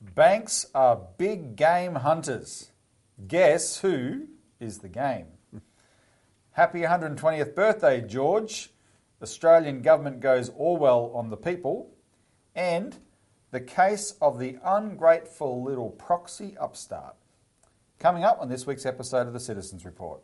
Banks are big game hunters. Guess who is the game? Happy 120th birthday, George. Australian government goes Orwell on the people. And the case of the ungrateful little proxy upstart. Coming up on this week's episode of the Citizens Report.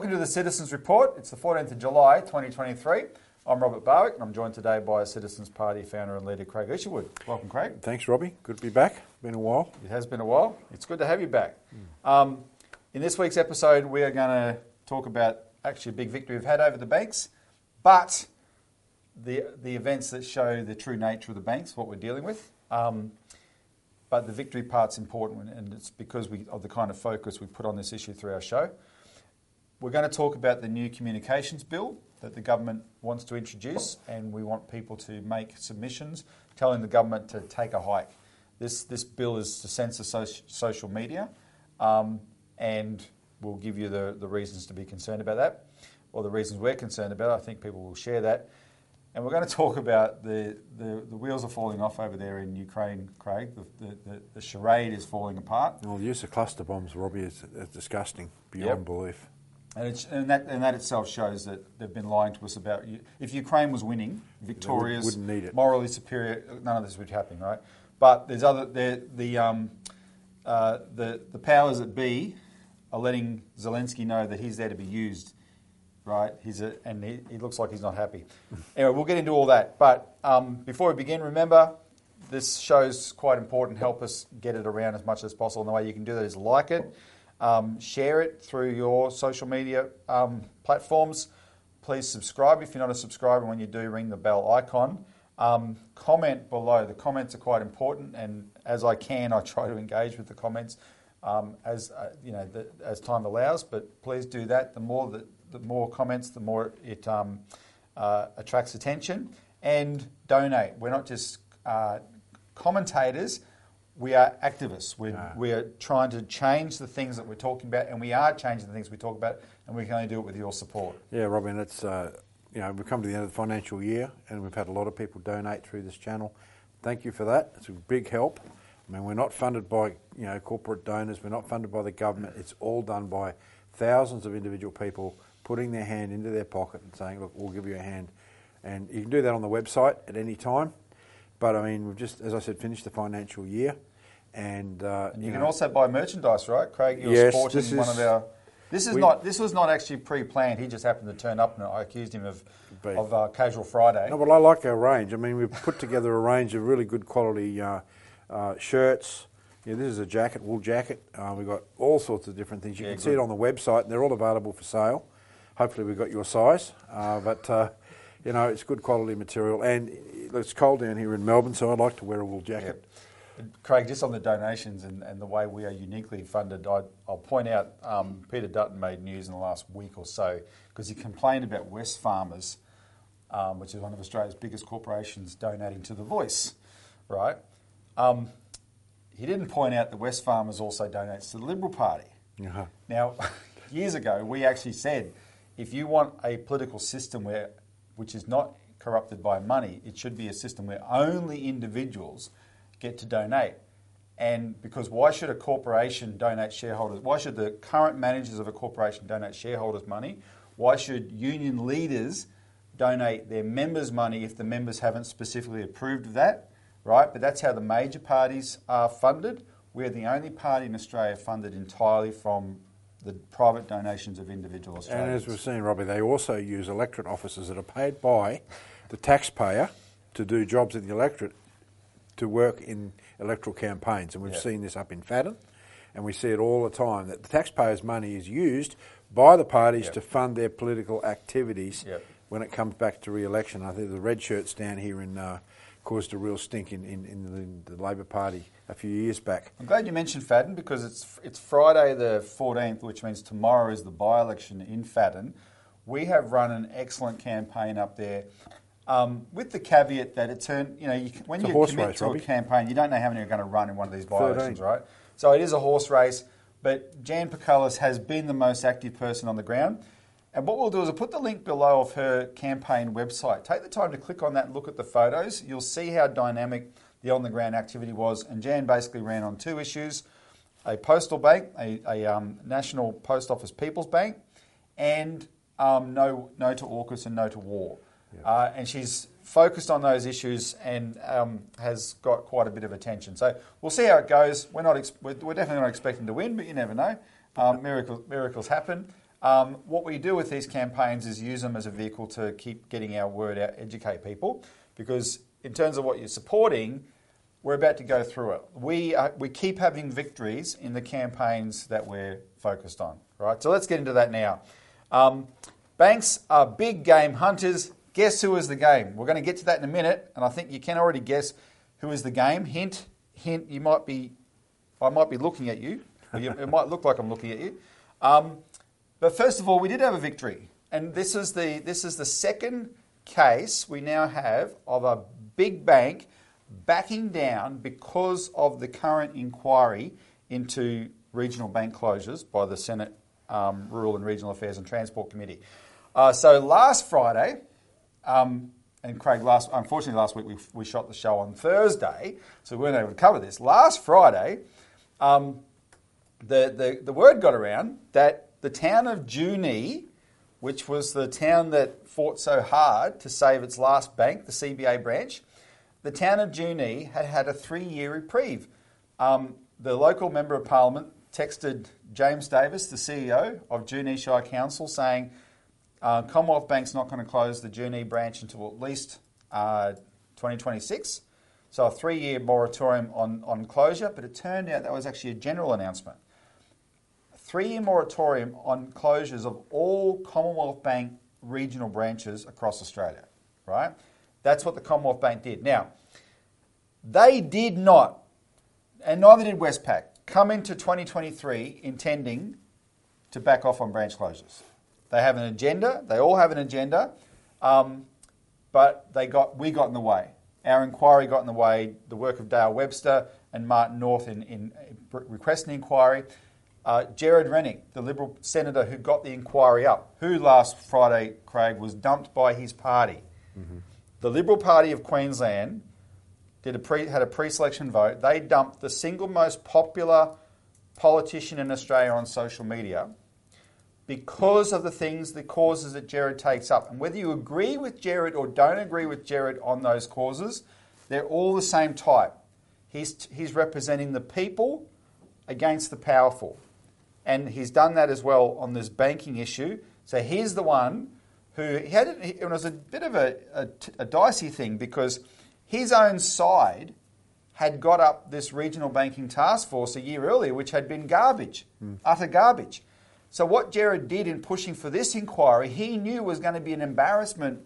Welcome to the Citizens Report. It's the 14th of July 2023. I'm Robert Barwick and I'm joined today by Citizens Party founder and leader Craig Isherwood. Welcome, Craig. Thanks, Robbie. Good to be back. Been a while. It has been a while. It's good to have you back. Um, in this week's episode, we are going to talk about actually a big victory we've had over the banks, but the, the events that show the true nature of the banks, what we're dealing with. Um, but the victory part's important, and it's because we, of the kind of focus we put on this issue through our show. We're going to talk about the new communications bill that the government wants to introduce, and we want people to make submissions telling the government to take a hike. This, this bill is to censor soci- social media, um, and we'll give you the, the reasons to be concerned about that, or the reasons we're concerned about. I think people will share that. And we're going to talk about the, the, the wheels are falling off over there in Ukraine, Craig. The, the, the, the charade is falling apart. Well, the use of cluster bombs, Robbie, is, is disgusting beyond Yep. belief. And, it's, and, that, and that itself shows that they've been lying to us about you. If Ukraine was winning, victorious, wouldn't need it. morally superior, none of this would happen, right? But there's other the the um, uh, the the powers that be are letting Zelensky know that he's there to be used, right? He's a, and he, he looks like he's not happy. anyway, we'll get into all that. But um, before we begin, remember this show's quite important. Help us get it around as much as possible. And the way you can do that is like it, um, share it through your social media um, platforms. Please subscribe if you're not a subscriber. When you do, ring the bell icon. Um, comment below. The comments are quite important, and as I can, I try to engage with the comments um, as uh, you know the, as time allows. But please do that. The more the, the more comments, the more it um, uh, attracts attention. And donate. We're not just uh, commentators. We are activists. We're, Ah. we are trying to change the things that we're talking about, and we are changing the things we talk about, and we can only do it with your support. Yeah, Robbie, and it's, uh, you know, we've come to the end of the financial year and we've had a lot of people donate through this channel. Thank you for that. It's a big help. I mean, we're not funded by, you know, corporate donors. We're not funded by the government. It's all done by thousands of individual people putting their hand into their pocket and saying, look, we'll give you a hand. And you can do that on the website at any time. But I mean, we've just, as I said, finished the financial year. And, uh, And you, you can know, also buy merchandise, right, Craig? You're Yes, sporting this one is- of our. This is we- not. This was not actually pre-planned. He just happened to turn up, and I accused him of But- of uh, casual Friday. No, but I like our range. I mean, we've put together a range of really good quality uh, uh, shirts. Yeah, this is a jacket, wool jacket. Uh, we've got all sorts of different things. You Yeah, can see it on the website. And they're all available for sale. Hopefully, we've got your size. Uh, but, uh, you know, it's good quality material. And it's cold down here in Melbourne, so I'd like to wear a wool jacket. Craig, just on the donations and, and the way we are uniquely funded, I, I'll point out um, Peter Dutton made news in the last week or so because he complained about Wesfarmers, um, which is one of Australia's biggest corporations, donating to The Voice, right? Um, he didn't point out that Wesfarmers also donates to the Liberal Party. Uh-huh. Now, years ago, we actually said if you want a political system where, which is not corrupted by money, it should be a system where only individuals get to donate. And because why should a corporation donate shareholders? Why should the current managers of a corporation donate shareholders' money? Why should union leaders donate their members' money if the members haven't specifically approved of that? Right? But that's how the major parties are funded. We're the only party in Australia funded entirely from the private donations of individual And as we've seen, Robbie, they also use electorate officers that are paid by the taxpayer to do jobs in the electorate to work in electoral campaigns. And we've Yeah. seen this up in Fadden, and we see it all the time that the taxpayers' money is used by the parties Yep. to fund their political activities Yep. when it comes back to re election. I think the red shirts down here in. Uh, Caused a real stink in, in, in the, the Labor Party a few years back. I'm glad you mentioned Fadden because it's it's Friday the 14th, which means tomorrow is the by-election in Fadden. We have run an excellent campaign up there Um, with the caveat that it turned, you know, you, when It's a you commit race, to Robbie. a campaign, you don't know how many are going to run in one of these by-elections, right? So it is a horse race, but Jan Pukallus has been the most active person on the ground. And what we'll do is we'll put the link below of her campaign website. Take the time to click on that and look at the photos. You'll see how dynamic the on-the-ground activity was. And Jan basically ran on two issues: a postal bank, a, a um, national post office people's bank, and um, no, no to AUKUS and no to war. Uh, and she's focused on those issues and um, has got quite a bit of attention. So we'll see how it goes. We're not, ex- we're, we're definitely not expecting to win, but you never know. Um, miracles, miracles happen. Um, what we do with these campaigns is use them as a vehicle to keep getting our word out, educate people, because in terms of what you're supporting, we're about to go through it. We, uh, we keep having victories in the campaigns that we're focused on, right? So let's get into that now. Um, banks are big game hunters. Guess who is the game? We're going to get to that in a minute, and I think you can already guess who is the game. Hint, hint, you might be, I might be looking at you- It might look like I'm looking at you. Um, but first of all, we did have a victory, and this is the this is the second case we now have of a big bank backing down because of the current inquiry into regional bank closures by the Senate um, Rural and Regional Affairs and Transport Committee. Uh, so last Friday, um, and Craig, last unfortunately last week we, we shot the show on Thursday, so we weren't able to cover this. Last Friday, um, the, the, the word got around that the town of Junee, which was the town that fought so hard to save its last bank, the CBA branch, the town of Junee had had a three year reprieve. Um, the local member of parliament texted James Davis, the CEO of Junee Shire Council, saying uh, Commonwealth Bank's not going to close the Junee branch until at least uh, 2026. So a three year moratorium on, on closure, but it turned out that was actually a general announcement. A three year moratorium on closures of all Commonwealth Bank regional branches across Australia, right? That's what the Commonwealth Bank did. Now, they did not, and neither did Westpac, come into 2023 intending to back off on branch closures. They have an agenda. They all have an agenda, um, but they got we got in the way. Our inquiry got in the way. The work of Dale Webster and Martin North in, in requesting inquiry. Uh, Gerard Rennick, the Liberal senator who got the inquiry up, who last Friday, Craig, was dumped by his party. The Liberal Party of Queensland did a pre, had a pre-selection vote. They dumped the single most popular politician in Australia on social media because of the things, the causes that Gerard takes up. And whether you agree with Gerard or don't agree with Gerard on those causes, they're all the same type. He's, he's representing the people against the powerful. And he's done that as well on this banking issue. So he's the one who he had it, it was a bit of a, a, a dicey thing because his own side had got up this regional banking task force a year earlier, which had been garbage, hmm. utter garbage. So what Gerard did in pushing for this inquiry, he knew was going to be an embarrassment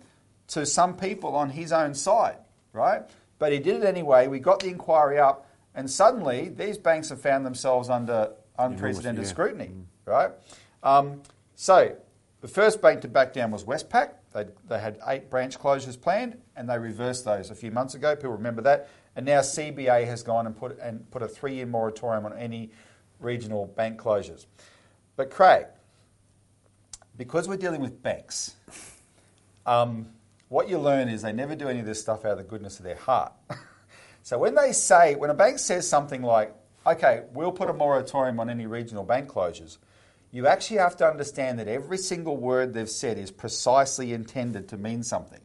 to some people on his own side, right? But he did it anyway. We got the inquiry up, and suddenly these banks have found themselves under unprecedented yeah. scrutiny, right? Um, so the first bank to back down was Westpac. They, they had eight branch closures planned, and they reversed those a few months ago. People remember that. And now CBA has gone and put and put a three-year moratorium on any regional bank closures. But Craig, because we're dealing with banks, um, what you learn is they never do any of this stuff out of the goodness of their heart. so when they say, when a bank says something like, okay, we'll put a moratorium on any regional bank closures, you actually have to understand that every single word they've said is precisely intended to mean something.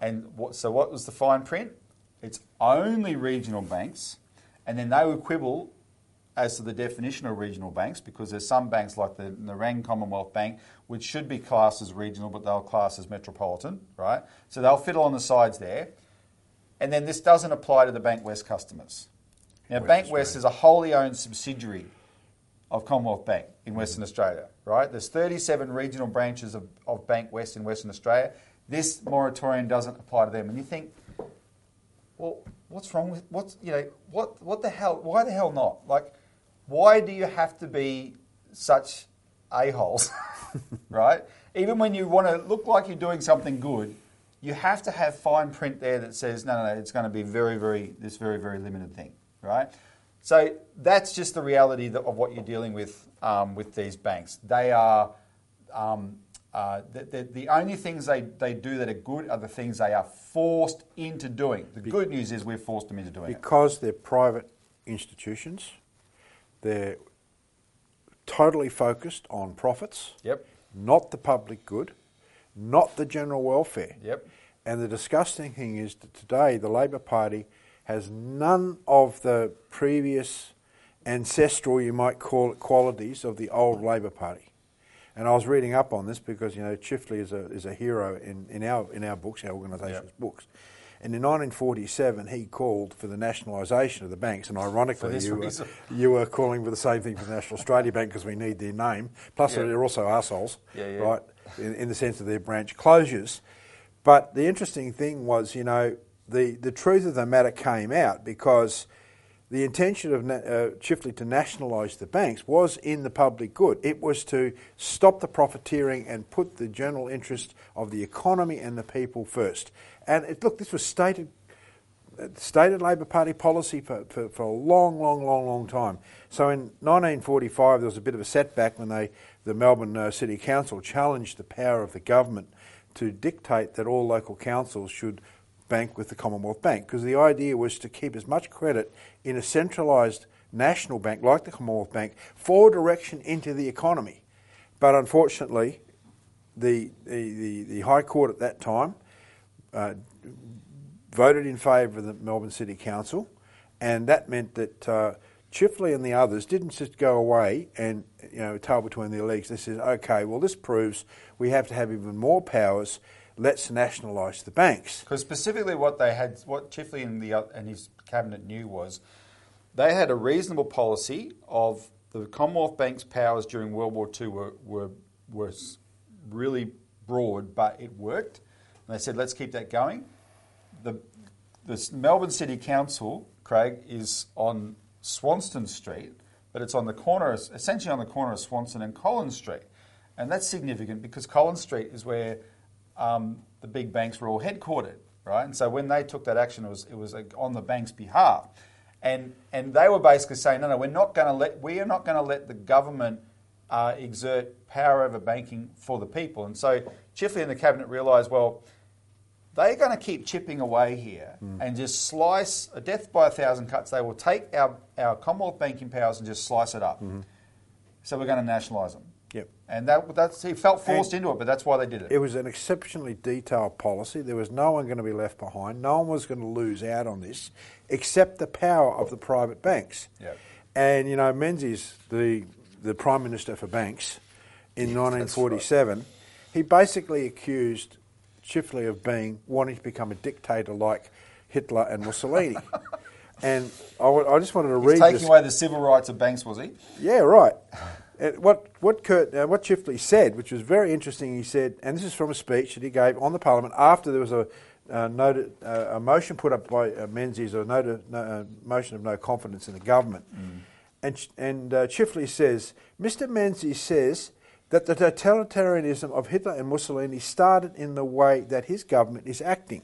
And what, so what was the fine print? It's only regional banks, and then they would quibble as to the definition of regional banks because there's some banks like the Nerang Commonwealth Bank which should be classed as regional but they'll class as metropolitan, right? So they'll fiddle on the sides there. And then this doesn't apply to the Bankwest customers. Now, West Bankwest is a wholly owned subsidiary of Commonwealth Bank in mm-hmm. Western Australia, right? There's 37 regional branches of, of Bankwest in Western Australia. This moratorium doesn't apply to them. And you think, well, what's wrong with what's you know what what the hell? Why the hell not? Like, why do you have to be such a holes, right? Even when you want to look like you're doing something good, you have to have fine print there that says no, no, no. It's going to be very, very this very, very limited thing, right? So that's just the reality of what you're dealing with um, with these banks. They are um, uh, the, the, the, only things they, they do that are good are the things they are forced into doing. The good news is we've forced them into doing it. because it. they're private institutions. They're totally focused on profits. Yep. Not the public good, not the general welfare. Yep. And the disgusting thing is that today the Labor Party has none of the previous ancestral, you might call it, qualities of the old Labor Party. And I was reading up on this because you know Chifley is a is a hero in, in our in our books, our organisation's yep. books. And in 1947, he called for the nationalisation of the banks. And ironically, you were, you were, calling for the same thing for the National Australia Bank because we need their name. Plus, they're also assholes, yeah, yeah. right, in, in the sense of their branch closures. But the interesting thing was, you know, the, the truth of the matter came out because the intention of uh, Chifley to nationalise the banks was in the public good. It was to stop the profiteering and put the general interest of the economy and the people first. And it, look, this was stated uh, stated Labor Party policy for, for, for, a long, long, long, long time. So in 1945, there was a bit of a setback when they, the Melbourne uh, City Council challenged the power of the government to dictate that all local councils should bank with the Commonwealth Bank because the idea was to keep as much credit in a centralised national bank like the Commonwealth Bank for direction into the economy. But unfortunately, the, the, the, the High Court at that time uh, voted in favour of the Melbourne City Council, and that meant that uh, Chifley and the others didn't just go away and you know tail between their legs. They said, okay, well this proves we have to have even more powers let's nationalise the banks. Because specifically, what they had, what Chifley and, the, and his cabinet knew was they had a reasonable policy of the Commonwealth Bank's powers during World War II were, were, were really broad, but it worked. And they said, let's keep that going. The, the Melbourne City Council, Craig, is on Swanston Street, but it's on the corner, essentially on the corner of Swanston and Collins Street. And that's significant because Collins Street is where um, the big banks were all headquartered, right? And so when they took that action, it was it was on the bank's behalf, and and they were basically saying, no, no, we're not going to let we are not going to let the government uh, exert power over banking for the people. And so Chifley and the cabinet realised, well, they're going to keep chipping away here mm. and just slice a death by a thousand cuts. They will take our, our Commonwealth banking powers and just slice it up. Mm-hmm. So we're going to nationalise them. Yep. And that, that's, he felt forced and into it, but that's why they did it. It was an exceptionally detailed policy. There was no one going to be left behind. No one was going to lose out on this, except the power of the private banks. Yep. And, you know, Menzies, the, the Prime Minister for Banks in yes, 1947, right. he basically accused Chifley of being, wanting to become a dictator like Hitler and Mussolini. and I, w- I just wanted to He's read taking this. away the civil rights of banks, was he? Yeah, right. And what what Kurt, uh, what Chifley said, which was very interesting, he said, and this is from a speech that he gave on the Parliament after there was a uh, noted, uh, a motion put up by uh, Menzies, a no, uh, motion of no confidence in the government. Mm. And, and uh, Chifley says, Mr. Menzies says that the totalitarianism of Hitler and Mussolini started in the way that his government is acting.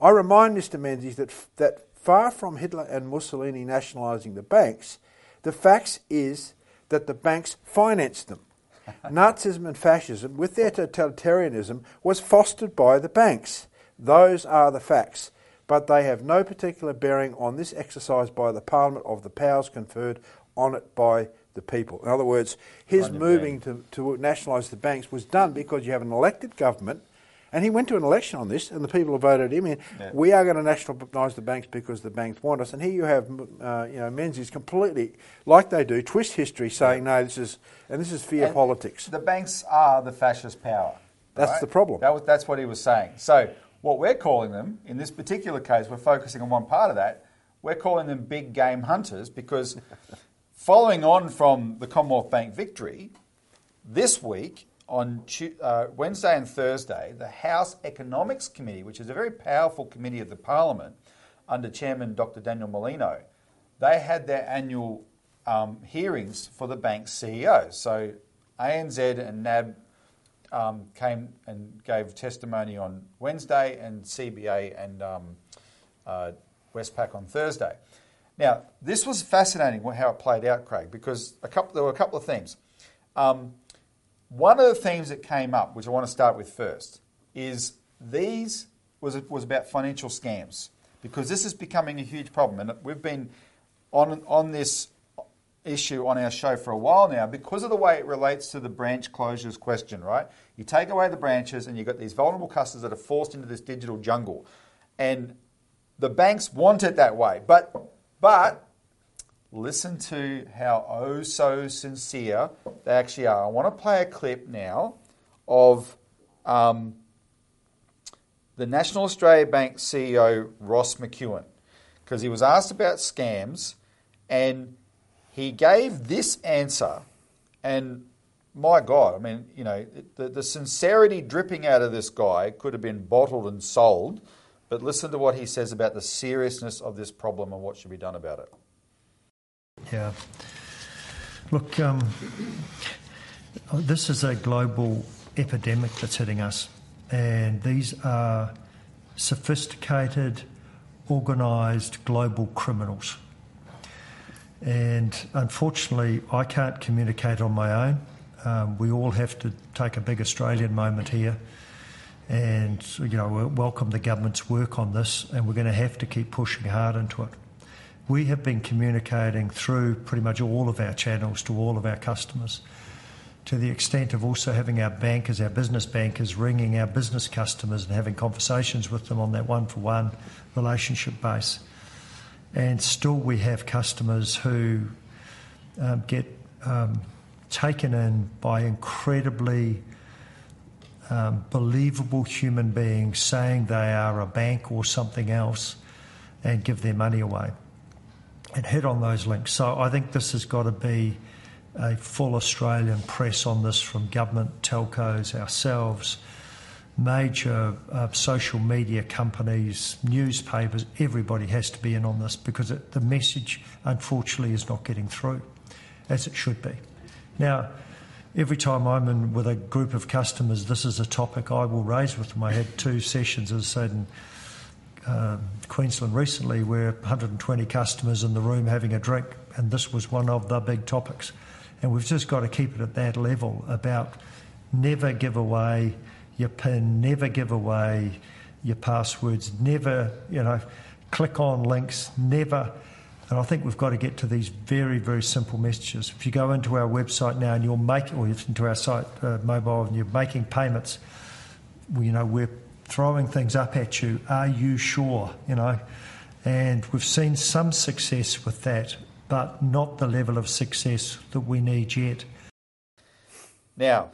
I remind Mr. Menzies that, that far from Hitler and Mussolini nationalising the banks, the facts is that the banks financed them. Nazism and fascism, with their totalitarianism, was fostered by the banks. Those are the facts, but they have no particular bearing on this exercise by the Parliament of the powers conferred on it by the people. In other words, his moving to, to nationalise the banks was done because you have an elected government and he went to an election on this, and the people have voted him in. Yeah. We are going to nationalise the banks because the banks want us. And here you have, uh, you know, Menzies completely, like they do, twist history, saying yeah. no, this is, and this is fear and politics. The banks are the fascist power. That's right? the problem. That was, that's what he was saying. So what we're calling them in this particular case, we're focusing on one part of that. We're calling them big game hunters because following on from the Commonwealth Bank victory, this week on uh, Wednesday and Thursday, the House Economics Committee, which is a very powerful committee of the Parliament under Chairman Dr. Daniel Mulino, they had their annual um, hearings for the bank's CEOs. So ANZ and NAB um, came and gave testimony on Wednesday, and CBA and um, uh, Westpac on Thursday. Now, this was fascinating how it played out, Craig, because couple, there were a couple of themes. Um, one of the themes that came up, which I want to start with first, is these was was about financial scams because this is becoming a huge problem, and we've been on on this issue on our show for a while now because of the way it relates to the branch closures question. Right, you take away the branches, and you've got these vulnerable customers that are forced into this digital jungle, and the banks want it that way, but but listen to how oh so sincere they actually are. I want to play a clip now of um, the National Australia Bank CEO Ross McEwan because he was asked about scams and he gave this answer and my God, I mean, you know, the, the sincerity dripping out of this guy could have been bottled and sold, but listen to what he says about the seriousness of this problem and what should be done about it. Yeah. Look, um, this is a global epidemic that's hitting us, and these are sophisticated, organised global criminals. And unfortunately, I can't communicate on my own. Um, we all have to take a big Australian moment here and you know welcome the government's work on this, and we're going to have to keep pushing hard into it we have been communicating through pretty much all of our channels to all of our customers to the extent of also having our bankers, our business bankers, ringing our business customers and having conversations with them on that one for one relationship base. And still, we have customers who um, get um, taken in by incredibly um, believable human beings saying they are a bank or something else and give their money away and hit on those links. So I think this has got to be a full Australian press on this from government, telcos, ourselves, major uh, social media companies, newspapers. Everybody has to be in on this because it, the message, unfortunately, is not getting through as it should be. Now, every time I'm in with a group of customers, this is a topic I will raise with them. I had two sessions, as I said, um, Queensland recently where 120 customers in the room having a drink, and this was one of the big topics. And we've just got to keep it at that level about never give away your PIN, never give away your passwords, never, you know, click on links, never. And I think we've got to get to these very, very simple messages. If you go into our website now and you're making, or into our site uh, mobile and you're making payments, you know, we're throwing things up at you. Are you sure? You know, and we've seen some success with that, but not the level of success that we need yet. Now,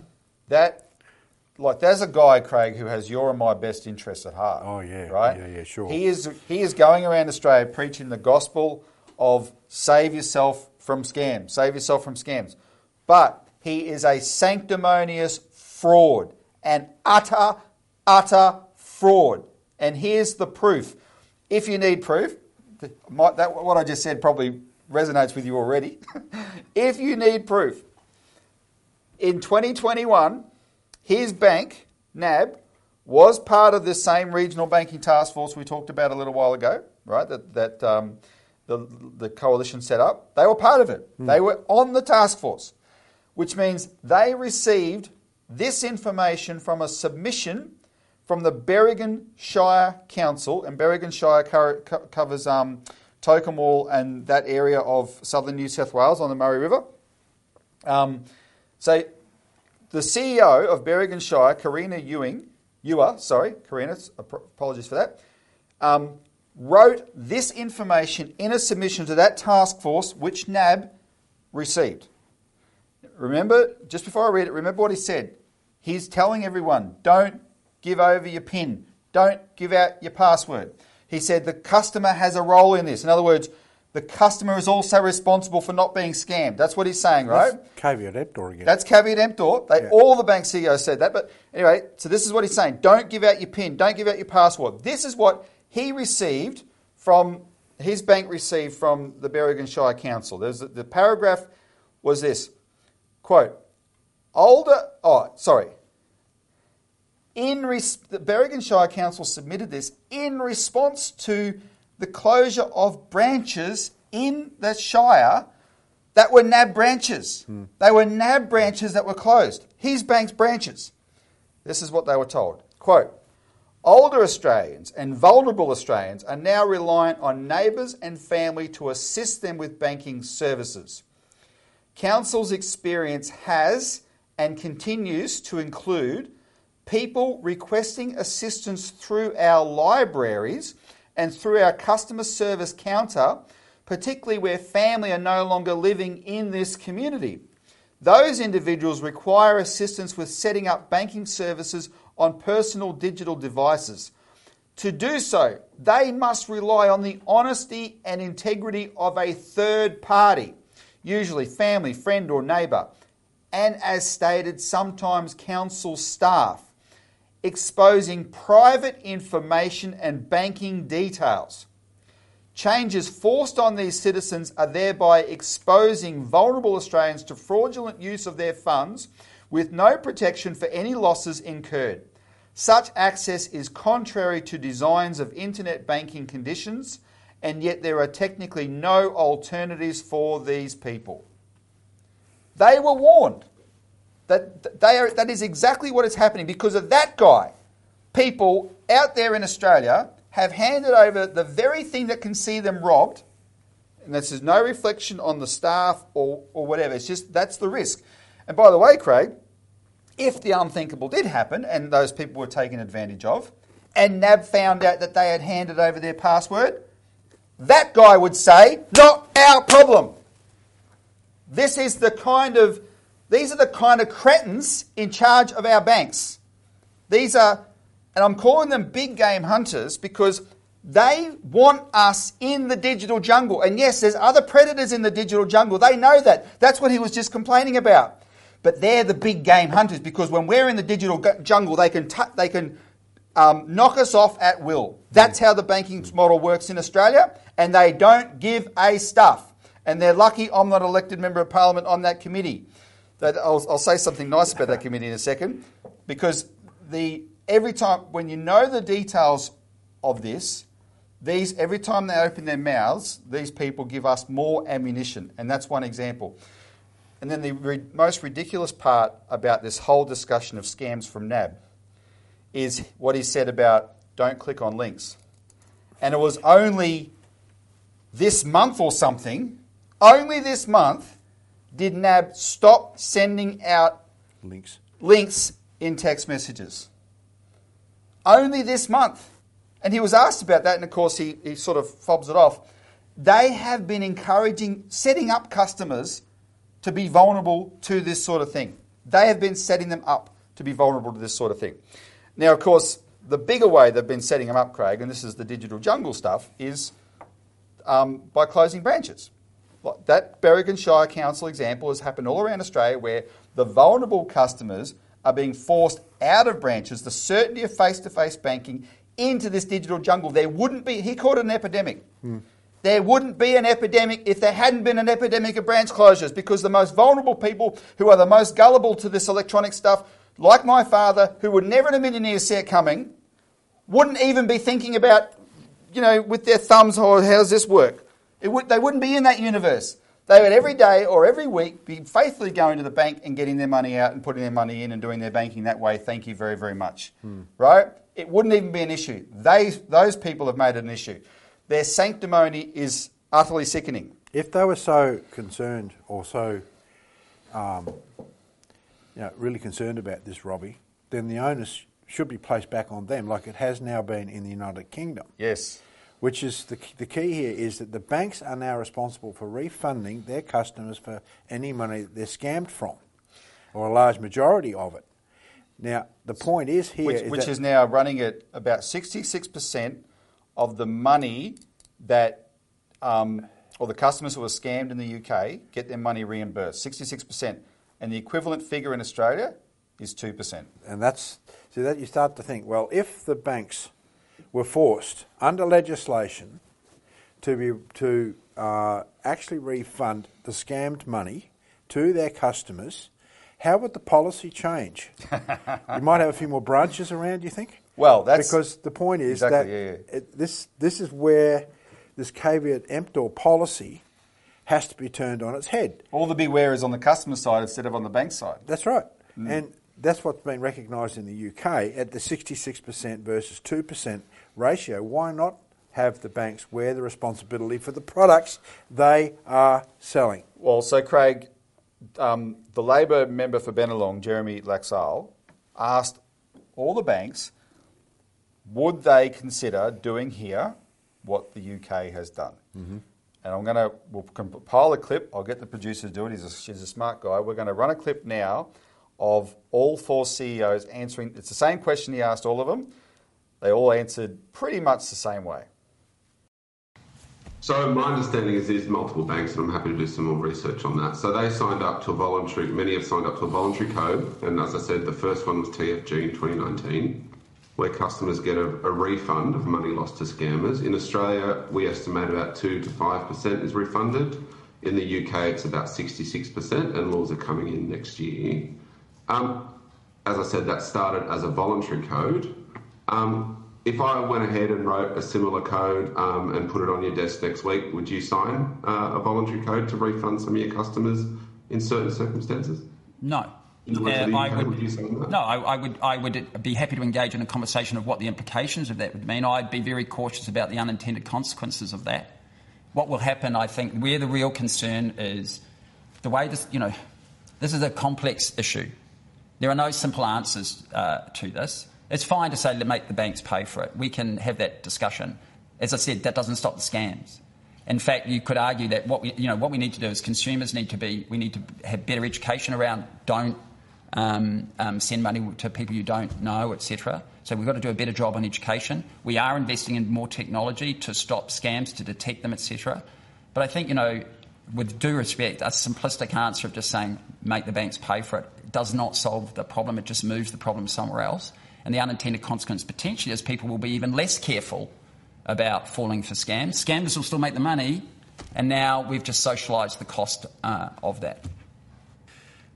that like there's a guy, Craig, who has your and my best interests at heart. Oh yeah, right. Yeah, yeah, sure. He is he is going around Australia preaching the gospel of save yourself from scams, save yourself from scams. But he is a sanctimonious fraud, an utter utter fraud. And here's the proof. If you need proof, that, what I just said probably resonates with you already. if you need proof, in 2021, his bank, NAB, was part of this same regional banking task force we talked about a little while ago, right? That, that um, the, the coalition set up. They were part of it. Mm. They were on the task force, which means they received this information from a submission from the Berrigan Shire Council, and Berrigan Shire co- co- covers um, Tocumwal and that area of southern New South Wales on the Murray River. Um, so the CEO of Berrigan Shire, Karina Ewing, Ewer, sorry, Karina, apologies for that, um, wrote this information in a submission to that task force, which NAB received. Remember, just before I read it, remember what he said. He's telling everyone, don't give over your PIN. Don't give out your password. He said the customer has a role in this. In other words, the customer is also responsible for not being scammed. That's what he's saying, right? That's caveat emptor again. That's caveat emptor. They, yeah. All the bank CEOs said that. But anyway, so this is what he's saying. Don't give out your PIN. Don't give out your password. This is what he received from, his bank received from the Berrigan Shire Council. There's, the paragraph was this, quote, older, oh, sorry, in res- the Berrigan Shire Council submitted this in response to the closure of branches in the Shire that were NAB branches. Hmm. They were NAB branches that were closed. His bank's branches. This is what they were told. Quote Older Australians and vulnerable Australians are now reliant on neighbours and family to assist them with banking services. Council's experience has and continues to include people requesting assistance through our libraries and through our customer service counter, particularly where family are no longer living in this community. Those individuals require assistance with setting up banking services on personal digital devices. To do so, they must rely on the honesty and integrity of a third party, usually family, friend, or neighbour, and as stated, sometimes council staff, exposing private information and banking details. Changes forced on these citizens are thereby exposing vulnerable Australians to fraudulent use of their funds with no protection for any losses incurred. Such access is contrary to designs of internet banking conditions, and yet there are technically no alternatives for these people. They were warned that they are, that is exactly what is happening because of that guy. People out there in Australia have handed over the very thing that can see them robbed, and this is no reflection on the staff or, or whatever. It's just that's the risk. And by the way, Craig, if the unthinkable did happen and those people were taken advantage of, and NAB found out that they had handed over their password, that guy would say, not our problem. This is the kind of, these are the kind of cretins in charge of our banks. These are, and I'm calling them big game hunters because they want us in the digital jungle. And yes, there's other predators in the digital jungle. They know that. That's what he was just complaining about. But they're the big game hunters because when we're in the digital jungle, they can, tu- they can um, knock us off at will. That's how the banking model works in Australia, and they don't give a stuff. And they're lucky I'm not elected member of parliament on that committee. That I'll, I'll say something nice about that committee in a second, because the every time when you know the details of this, these every time they open their mouths, these people give us more ammunition, and that's one example. And then the re- most ridiculous part about this whole discussion of scams from NAB is what he said about don't click on links. And it was only this month or something, only this month, did NAB stop sending out Links. links in text messages. Only this month. And he was asked about that, and of course, he, he sort of fobs it off. They have been encouraging, setting up customers to be vulnerable to this sort of thing. They have been setting them up to be vulnerable to this sort of thing. Now, of course, the bigger way they've been setting them up, Craig, and this is the digital jungle stuff, is um, by closing branches. That Berrigan Shire Council example has happened all around Australia where the vulnerable customers are being forced out of branches, the certainty of face to face banking, into this digital jungle. There wouldn't be, he called it an epidemic. Hmm. There wouldn't be an epidemic if there hadn't been an epidemic of branch closures because the most vulnerable people who are the most gullible to this electronic stuff, like my father, who would never in a million years see it coming, wouldn't even be thinking about, you know, with their thumbs, oh, how does this work? It would, they wouldn't be in that universe. They would every day or every week be faithfully going to the bank and getting their money out and putting their money in and doing their banking that way. Thank you very, very much. Right? It wouldn't even be an issue. They, those people have made it an issue. Their sanctimony is utterly sickening. If they were so concerned or so, um, you know, really concerned about this, Robbie, then the onus should be placed back on them, like it has now been in the United Kingdom. Yes. Which is the, the key here is that the banks are now responsible for refunding their customers for any money that they're scammed from, or a large majority of it. Now, the point is here Which, is which is now running at about 66% of the money that, um, or the customers who are scammed in the UK get their money reimbursed. 66%. And the equivalent figure in Australia is 2%. And that's so that you start to think, well, if the banks were forced under legislation to be to uh, actually refund the scammed money to their customers, How would the policy change? you might have a few more branches around. Do you think? Well, that's because the point is exactly, that yeah, yeah. It, this this is where this caveat emptor policy has to be turned on its head. all the beware is on the customer side instead of on the bank side. That's right. Mm. And that's what's been recognised in the UK at the 66% versus 2% ratio. Why not have the banks wear the responsibility for the products they are selling? Well, so Craig, um, the Labor member for Bennelong, Jeremy Laxale, asked all the banks would they consider doing here what the UK has done. Mm-hmm. And I'm going to we'll compile a clip. I'll get the producer to do it. He's a, she's a smart guy. We're going to run a clip now of all four CEOs answering. It's the same question he asked all of them. They all answered pretty much the same way. So my understanding is there's multiple banks, and I'm happy to do some more research on that. So they signed up to a voluntary. Many have signed up to a voluntary code, and as I said, the first one was TSB in 2019, where customers get a, a refund of money lost to scammers. In Australia, we estimate about two to five percent is refunded. In the UK, it's about 66%, and laws are coming in next year. Um, as I said, that started as a voluntary code. Um, if I went ahead and wrote a similar code um, and put it on your desk next week, would you sign uh, a voluntary code to refund some of your customers in certain circumstances? No. In the rest of Uh, I would, would you sign that? no, I, I would. I would be happy to engage in a conversation of what the implications of that would mean. I'd be very cautious about the unintended consequences of that. What will happen, I think, where the real concern is the way this. You know, this is a complex issue. There are no simple answers uh, to this. It's fine to say make the banks pay for it. We can have that discussion. As I said, that doesn't stop the scams. In fact, you could argue that what we, you know, what we need to do is consumers need to be, we need to have better education around don't um, um, send money to people you don't know, etc. So we've got to do a better job on education. We are investing in more technology to stop scams, to detect them, etc. But I think, you know, with due respect, a simplistic answer of just saying make the banks pay for it does not solve the problem. It just moves the problem somewhere else. And the unintended consequence potentially is people will be even less careful about falling for scams. Scammers will still make the money, and now we've just socialised the cost uh, of that.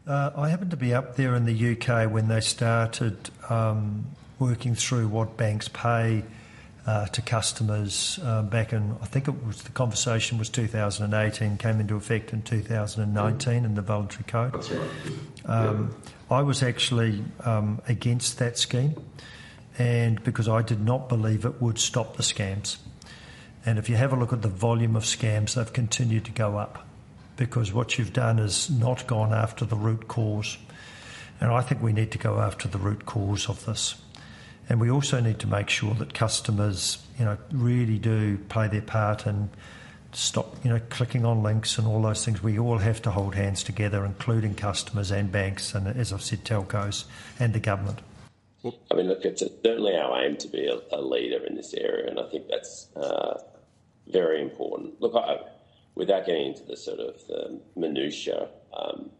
Uh, I happened to be up there in the UK when they started um, working through what banks pay to customers uh, back in, I think it was the conversation was 2018, came into effect in 2019 in the voluntary code. That's right. Um, I was actually um, against that scheme, and because I did not believe it would stop the scams. And if you have a look at the volume of scams, they've continued to go up because what you've done is not gone after the root cause. And I think we need to go after the root cause of this. And we also need to make sure that customers, you know, really do play their part and stop, you know, clicking on links and all those things. We all have to hold hands together, including customers and banks, and as I've said, telcos and the government. I mean, look, it's certainly our aim to be a, a, leader in this area, and I think that's uh, very important. Look, I, without getting into the sort of the minutiae, um,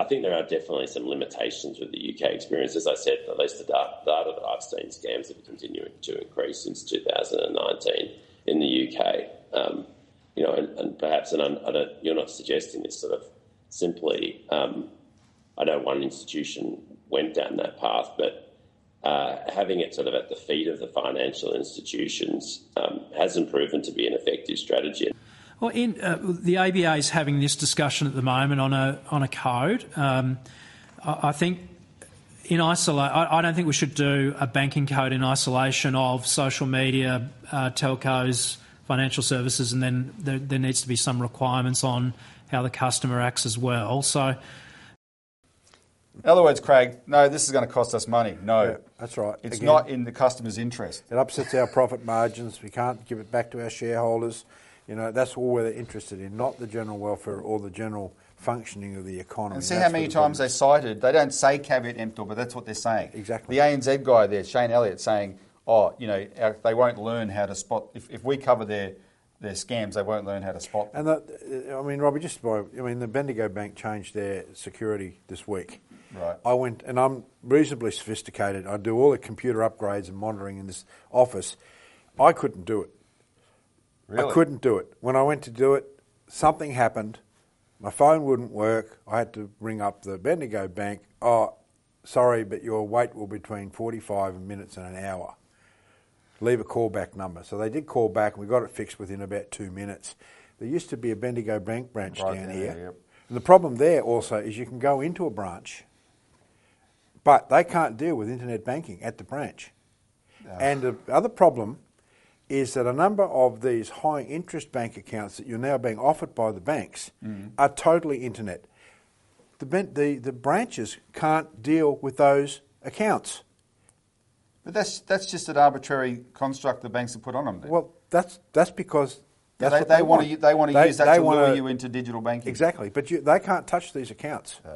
I think there are definitely some limitations with the UK experience. As I said, at least the data, that I've seen, scams have continued to increase since 2019 in the UK. Um, you know, and, and perhaps, and I don't, you're not suggesting this sort of simply. Um, I know one institution went down that path, but uh, having it sort of at the feet of the financial institutions um, hasn't proven to be an effective strategy. Well, in, uh, the ABA is having this discussion at the moment on a on a code. Um, I, I, think in isolate, I, I, don't think we should do a banking code in isolation of social media, uh, telcos, financial services, and then there, there needs to be some requirements on how the customer acts as well. So. In other words, Craig, no, this is going to cost us money. No. Yeah, that's right. It's Again, not in the customer's interest. It upsets our profit margins. We can't give it back to our shareholders. You know, that's all we're interested in, not the general welfare or the general functioning of the economy. And see how many times they cited, they don't say caveat emptor, but that's what they're saying. Exactly. The ANZ guy there, Shane Elliott, saying, oh, you know, they won't learn how to spot, if, if we cover their, their scams, they won't learn how to spot them. And the, uh, I mean, Robbie, just by, I mean, the Bendigo Bank changed their security this week. Right. I went, and I'm reasonably sophisticated. I do all the computer upgrades and monitoring in this office. I couldn't do it. Really? I couldn't do it. When I went to do it, something happened, My phone wouldn't work. I had to ring up the Bendigo Bank. Oh, sorry, but your wait will be between 45 minutes and an hour. Leave a callback number. So they did call back, and we got it fixed within about two minutes. There used to be a Bendigo Bank branch Right down there, here. yep. And the problem there also is you can go into a branch, but they can't deal with internet banking at the branch. Ah. And the other problem is that a number of these high interest bank accounts that you're now being offered by the banks Mm. are totally internet. The, the, the branches can't deal with those accounts. But that's that's just an arbitrary construct the banks have put on them. then. Well, that's, that's because Yeah, they, what they they want to they want to They- use that to lure wanna- you into digital banking. Exactly, but you, they can't touch these accounts, Ah.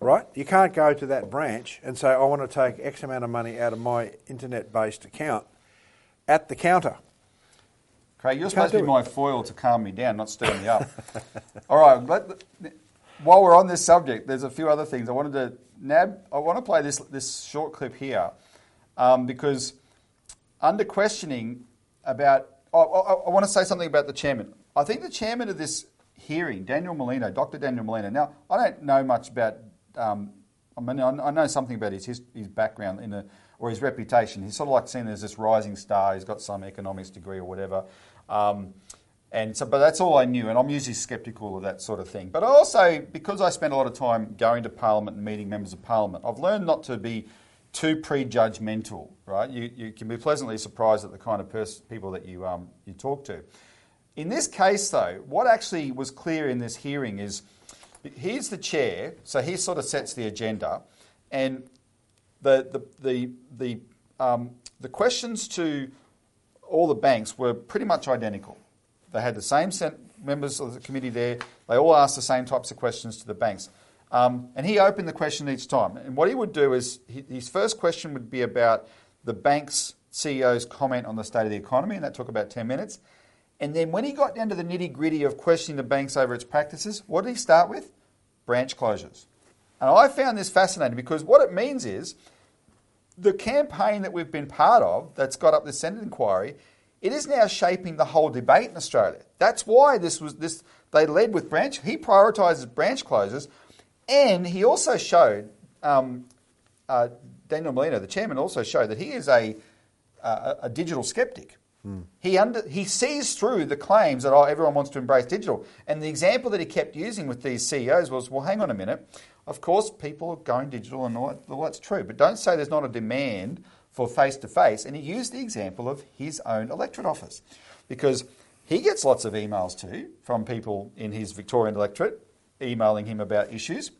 right? You can't go to that branch and say, "I want to take X amount of money out of my internet-based account at the counter." Craig, you're supposed to be it. my foil to calm me down, not stir me up. All right. Let, while we're on this subject, there's a few other things I wanted to nab. I want to play this this short clip here um, because under questioning about, I, I, I want to say something about the chairman. I think the chairman of this hearing, Daniel Mulino, Dr. Daniel Mulino. Now, I don't know much about. Um, I mean, I I know something about his his, his background in the or his reputation. He's sort of like seen as this rising star. He's got some economics degree or whatever. Um, and so, but that's all I knew, and I'm usually sceptical of that sort of thing. But also, because I spend a lot of time going to Parliament and meeting members of Parliament, I've learned not to be too prejudgmental. Right? You, you can be pleasantly surprised at the kind of pers- people that you um, you talk to. In this case, though, what actually was clear in this hearing is he's the chair, so he sort of sets the agenda, and the the the the, um, the questions to all the banks were pretty much identical. They had the same members of the committee there. They all asked the same types of questions to the banks. Um, and he opened the question each time. And what he would do is he, his first question would be about the bank's CEO's comment on the state of the economy, and that took about 10 minutes. And then when he got down to the nitty gritty of questioning the banks over its practices, what did he start with? Branch closures. And I found this fascinating because what it means is the campaign that we've been part of that's got up this Senate inquiry, it is now shaping the whole debate in Australia. That's why this was this they led with branch. He prioritises branch closures, and he also showed um, uh, Daniel Mulino, the chairman, also showed that he is a a, a digital skeptic. He under, he sees through the claims that oh, everyone wants to embrace digital. And the example that he kept using with these CEOs was, well, hang on a minute. Of course, people are going digital and all, all that's true, but don't say there's not a demand for face to face. And he used the example of his own electorate office because he gets lots of emails too from people in his Victorian electorate emailing him about issues.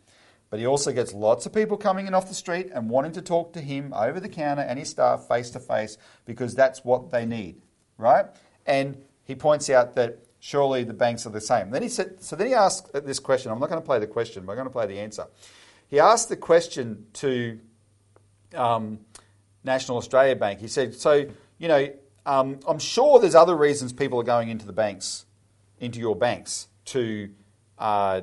But he also gets lots of people coming in off the street and wanting to talk to him over the counter and his staff face to face because that's what they need, right? And he points out that surely the banks are the same. Then he said, so then he asked this question. I'm not going to play the question, but I'm going to play the answer. He asked the question to um, National Australia Bank. He said, so you know, um, I'm sure there's other reasons people are going into the banks, into your banks to. Uh,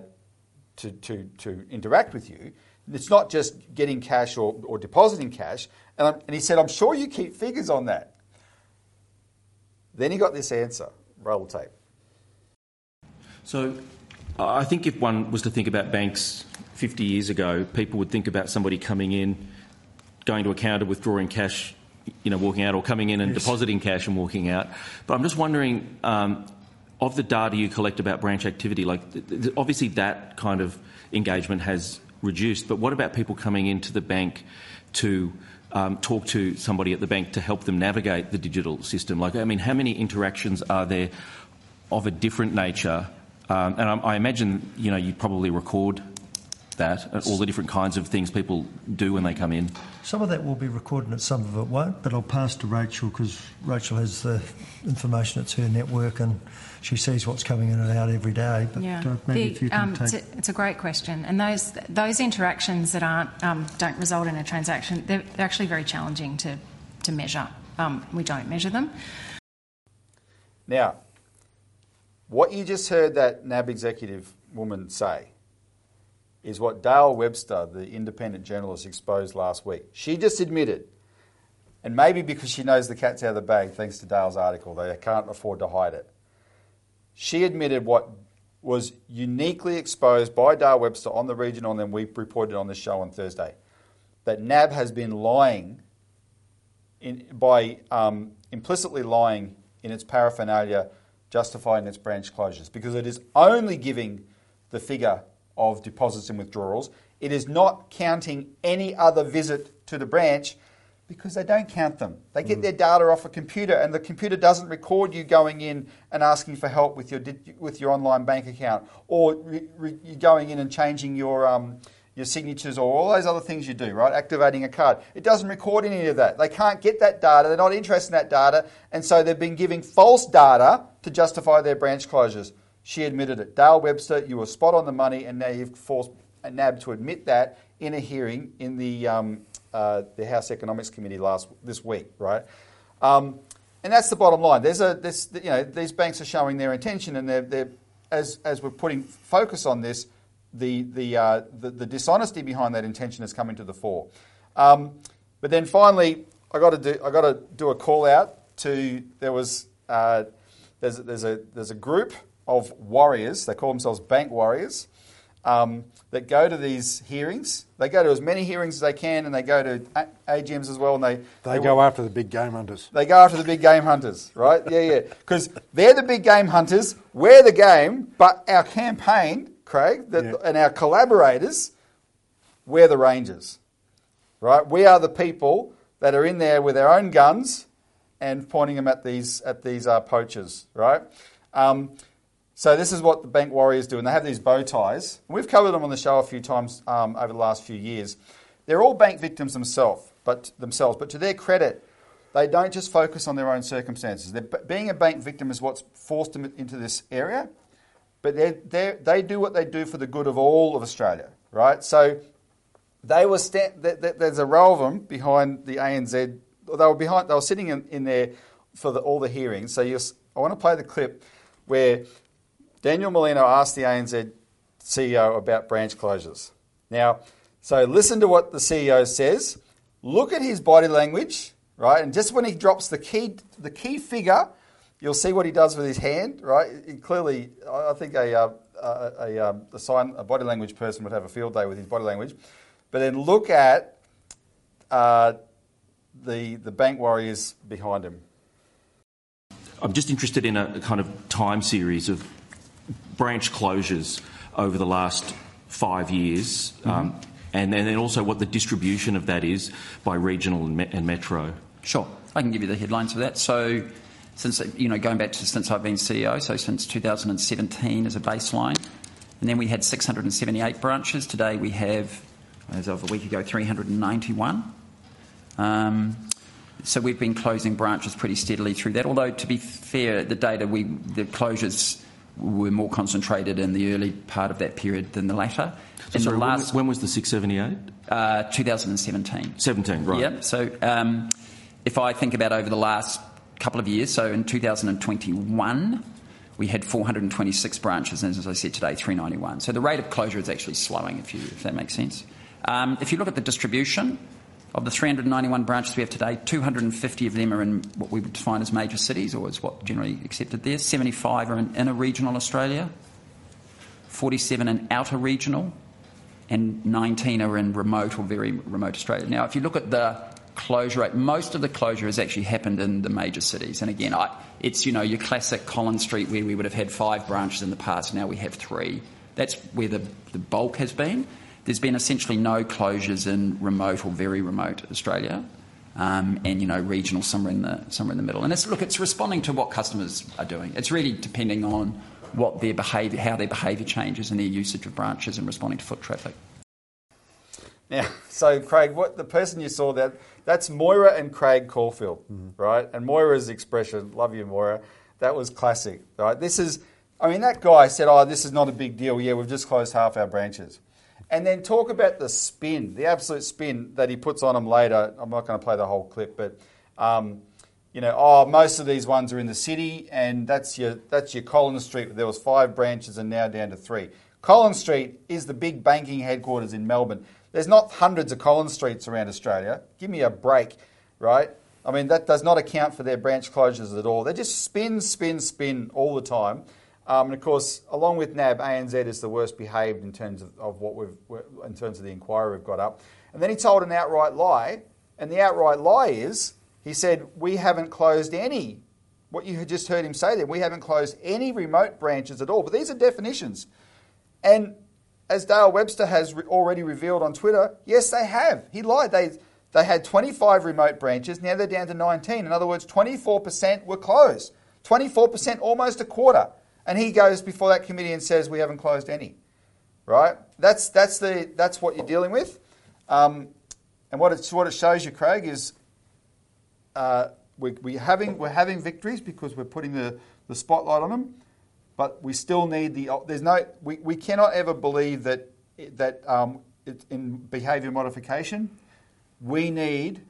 to, to, to interact with you. It's not just getting cash or, or depositing cash. And, and he said, I'm sure you keep figures on that. Then he got this answer. Roll tape. So I think if one was to think about banks 50 years ago, people would think about somebody coming in, going to a counter, withdrawing cash, you know, walking out, or coming in and depositing cash and walking out. But I'm just wondering, um, of the data you collect about branch activity, like th- th- obviously that kind of engagement has reduced, but what about people coming into the bank to um, talk to somebody at the bank to help them navigate the digital system? Like, I mean, how many interactions are there of a different nature? Um, and I, I imagine, you know, you probably record that, uh, all the different kinds of things people do when they come in. Some of that will be recorded and some of it won't, but I'll pass to Rachel because Rachel has the information. It's her network and she sees what's coming in and out every day. But Yeah, uh, maybe The- if you can um, take... it's, a, it's a great question, and those those interactions that aren't um, don't result in a transaction, they're, they're actually very challenging to to measure. Um, we don't measure them. Now, what you just heard that NAB executive woman say is what Dale Webster, the independent journalist, exposed last week. She just admitted, and maybe because she knows the cat's out of the bag thanks to Dale's article, they can't afford to hide it. She admitted what was uniquely exposed by Dale Webster on the regional, and then we reported on this show on Thursday that NAB has been lying in, by um, implicitly lying in its paraphernalia, justifying its branch closures because it is only giving the figure of deposits and withdrawals. It is not counting any other visit to the branch because they don't count them. They get their data off a computer, and the computer doesn't record you going in and asking for help with your with your online bank account, or re- re- you going in and changing your um, your signatures, or all those other things you do, right? Activating a card. It doesn't record any of that. They can't get that data. They're not interested in that data, and so they've been giving false data to justify their branch closures. She admitted it. Dale Webster, you were spot on the money, and now you've forced NAB to admit that in a hearing in the um, uh, the House Economics Committee last this week, right? Um, and that's the bottom line. There's a you know these banks are showing their intention, and they're, they're as as we're putting focus on this, the the, uh, the the dishonesty behind that intention is coming to the fore. Um, but then finally, I got to do I got to do a call out to there was uh, there's there's a there's a group of warriors. They call themselves bank warriors um, that go to these hearings. They go to as many hearings as they can, and they go to A- AGMs as well. And they They go after the big game hunters. they go after the big game hunters, right? Yeah, yeah. Because they're the big game hunters. We're the game, but our campaign, Craig, that, Yeah. and our collaborators, we're the rangers, right? We are the people that are in there with our own guns and pointing them at these at these uh, poachers, right? Um, so this is what the bank warriors do, and they have these bow ties. We've covered them on the show a few times um, over the last few years. They're all bank victims themselves, but themselves. But to their credit, they don't just focus on their own circumstances. They're, being a bank victim is what's forced them into this area, but they they they do what they do for the good of all of Australia, right? So they were sta- th- th- there's a row of them behind the ANZ. They were behind. They were sitting in, in there for the, all the hearings. So I want to play the clip where Daniel Mulino asked the ANZ CEO about branch closures. Now, so listen to what the CEO says. Look at his body language, right? And just when he drops the key, the key figure, you'll see what he does with his hand, right? He clearly, I I think a, uh, a, a, um, a, sign, a body language person would have a field day with his body language. But then look at uh, the, the bank warriors behind him. I'm just interested in a kind of time series of branch closures over the last five years, um, and then also what the distribution of that is by regional and, me- and metro. Sure, I can give you the headlines for that. So, since you know, going back to since I've been CEO, so since 2017 as a baseline, and then we had 678 branches. Today we have, as of a week ago, 391. Um, so we've been closing branches pretty steadily through that. Although to be fair, the data we the closures were more concentrated in the early part of that period than the latter. So sorry, last when was the 678? uh, 2017. 17, right. Yep. So um, if I think about over the last couple of years, so in 2021, we had 426 branches, and as I said today, 391. So the rate of closure is actually slowing, if, you, if that makes sense. Um, if you look at the distribution of the 391 branches we have today, 250 of them are in what we would define as major cities, or is what generally accepted there. 75 are in inner regional Australia, 47 in outer regional, and 19 are in remote or very remote Australia. Now, if you look at the closure rate, most of the closure has actually happened in the major cities. And again, I, it's you know your classic Collins Street where we would have had five branches in the past. Now we have three. That's where the, the bulk has been. There's been essentially no closures in remote or very remote Australia. Um, and you know regional somewhere in the somewhere in the middle. And it's look, it's responding to what customers are doing. It's really depending on what their behaviour, how their behaviour changes, and their usage of branches and responding to foot traffic. Now, so Craig, what the person you saw that that's Moira and Craig Caulfield, right? And Moira's expression, "Love you, Moira," that was classic, right? This is, I mean, that guy said, "Oh, this is not a big deal. Yeah, we've just closed half our branches." And then talk about the spin, the absolute spin that he puts on them later. I'm not going to play the whole clip, but um, you know, oh, most of these ones are in the city, and that's your that's your Collins Street. There was five branches, and now down to three. Collins Street is the big banking headquarters in Melbourne. There's not hundreds of Collins Streets around Australia. Give me a break, right? I mean, that does not account for their branch closures at all. They just spin, spin, spin all the time. Um, and of course, along with NAB, ANZ is the worst behaved in terms of, of what we've in terms of the inquiry we've got up. And then he told an outright lie, and the outright lie is he said we haven't closed any. What you had just heard him say there, we haven't closed any remote branches at all. But these are definitions, and as Dale Webster has re- already revealed on Twitter, yes, they have. He lied. They they had 25 remote branches. Now they're down to 19. In other words, 24% were closed. 24%, almost a quarter. And he goes before that committee and says we haven't closed any. Right? That's that's the that's what you're dealing with. Um, and what it, what it shows you, Craig, is uh, we, we're, having, we're having victories because we're putting the, the spotlight on them, but we still need the. There's no. We, we cannot ever believe that that um, it, in behaviour modification, we need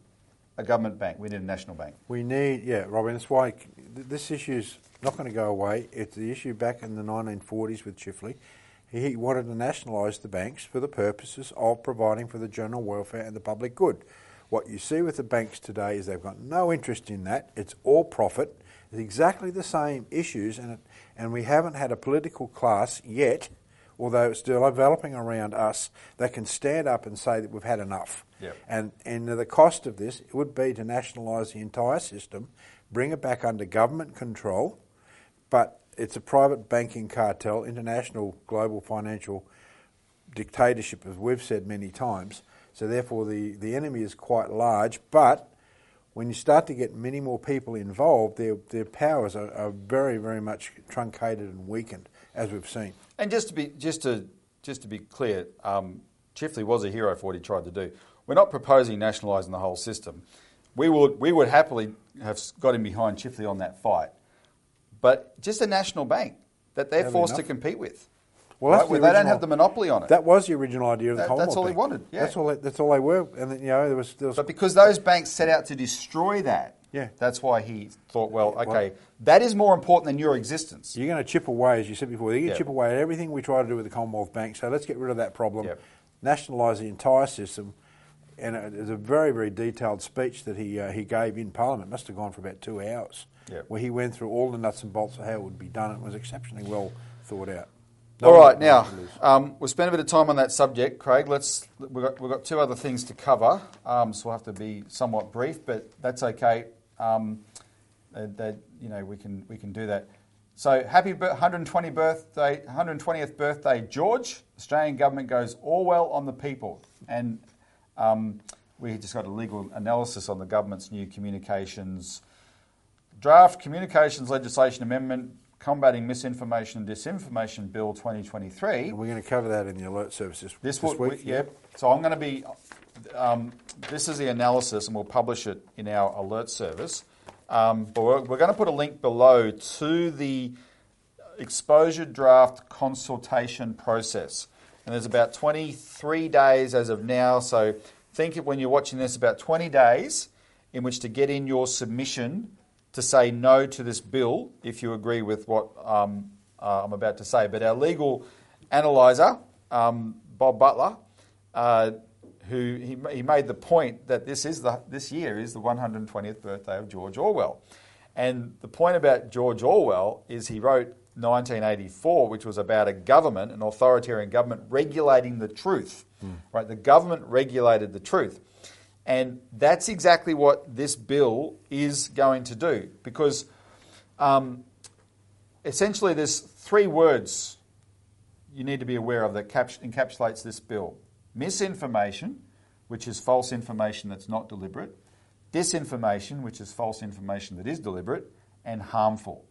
a government bank. We need a national bank. We need, yeah, Robin. That's why th- this issue's not going to go away. It's the issue back in the 1940s with Chifley. He wanted to nationalise the banks for the purposes of providing for the general welfare and the public good. What you see with the banks today is they've got no interest in that. It's all profit. It's exactly the same issues, and it, and we haven't had a political class yet, although it's still developing around us, that can stand up and say that we've had enough. Yep. And and the cost of this would be to nationalise the entire system, bring it back under government control, but it's a private banking cartel, international global financial dictatorship, as we've said many times. So therefore, the, the enemy is quite large. But when you start to get many more people involved, their, their powers are, are very, very much truncated and weakened, as we've seen. And just to be just to just to be clear, um, Chifley was a hero for what he tried to do. We're not proposing nationalising the whole system. We would we would happily have got him behind Chifley on that fight, but just a national bank that they're forced to compete with. Well, right, that's the they don't have the monopoly on it. That was the original idea of the That- Commonwealth that's all he Bank. wanted, yeah. That's all. They, that's all they were. And then, you know, there was there was But because those banks set out to destroy that, Yeah. that's why he thought, well, Well- okay, that is more important than your existence. You're going to chip away, as you said before. You're going to Yep. chip away at everything we try to do with the Commonwealth Bank. So let's get rid of that problem, Yep. nationalise the entire system. And it was a very, very detailed speech that he uh, he gave in Parliament. Must have gone for about two hours, Yep. where he went through all the nuts and bolts of how it would be done. It was exceptionally well thought out. All No right, one- now no one lose. um, we'll spend a bit of time on that subject, Craig. Let's we've got, we've got two other things to cover, um, so we'll have to be somewhat brief, but that's okay. Um, that, that, you know we can we can do that. So happy 120 birthday, 120th birthday, George. Australian government goes Orwell on the people, and um, we just got a legal analysis on the government's new communications draft communications legislation amendment combating misinformation and disinformation bill 2023 And we're going to cover that in the alert service this, this this will, week. yeah. So I'm going to be. Um, this is the analysis, and we'll publish it in our alert service. Um, but we're, we're going to put a link below to the exposure draft consultation process, and there's about 23 days as of now. So think of when you're watching this, about 20 days in which to get in your submission to say no to this bill if you agree with what um, uh, I'm about to say. But our legal analyzer, um, Bob Butler, uh, who he, he made the point that this is the this year is the 120th birthday of George Orwell, and the point about George Orwell is he wrote 1984, which was about a government, an authoritarian government regulating the truth. Right, the government regulated the truth. And that's exactly what this bill is going to do because um, essentially there's three words you need to be aware of that encapsulates this bill misinformation, which is false information that's not deliberate, disinformation, which is false information that is deliberate, and harmful.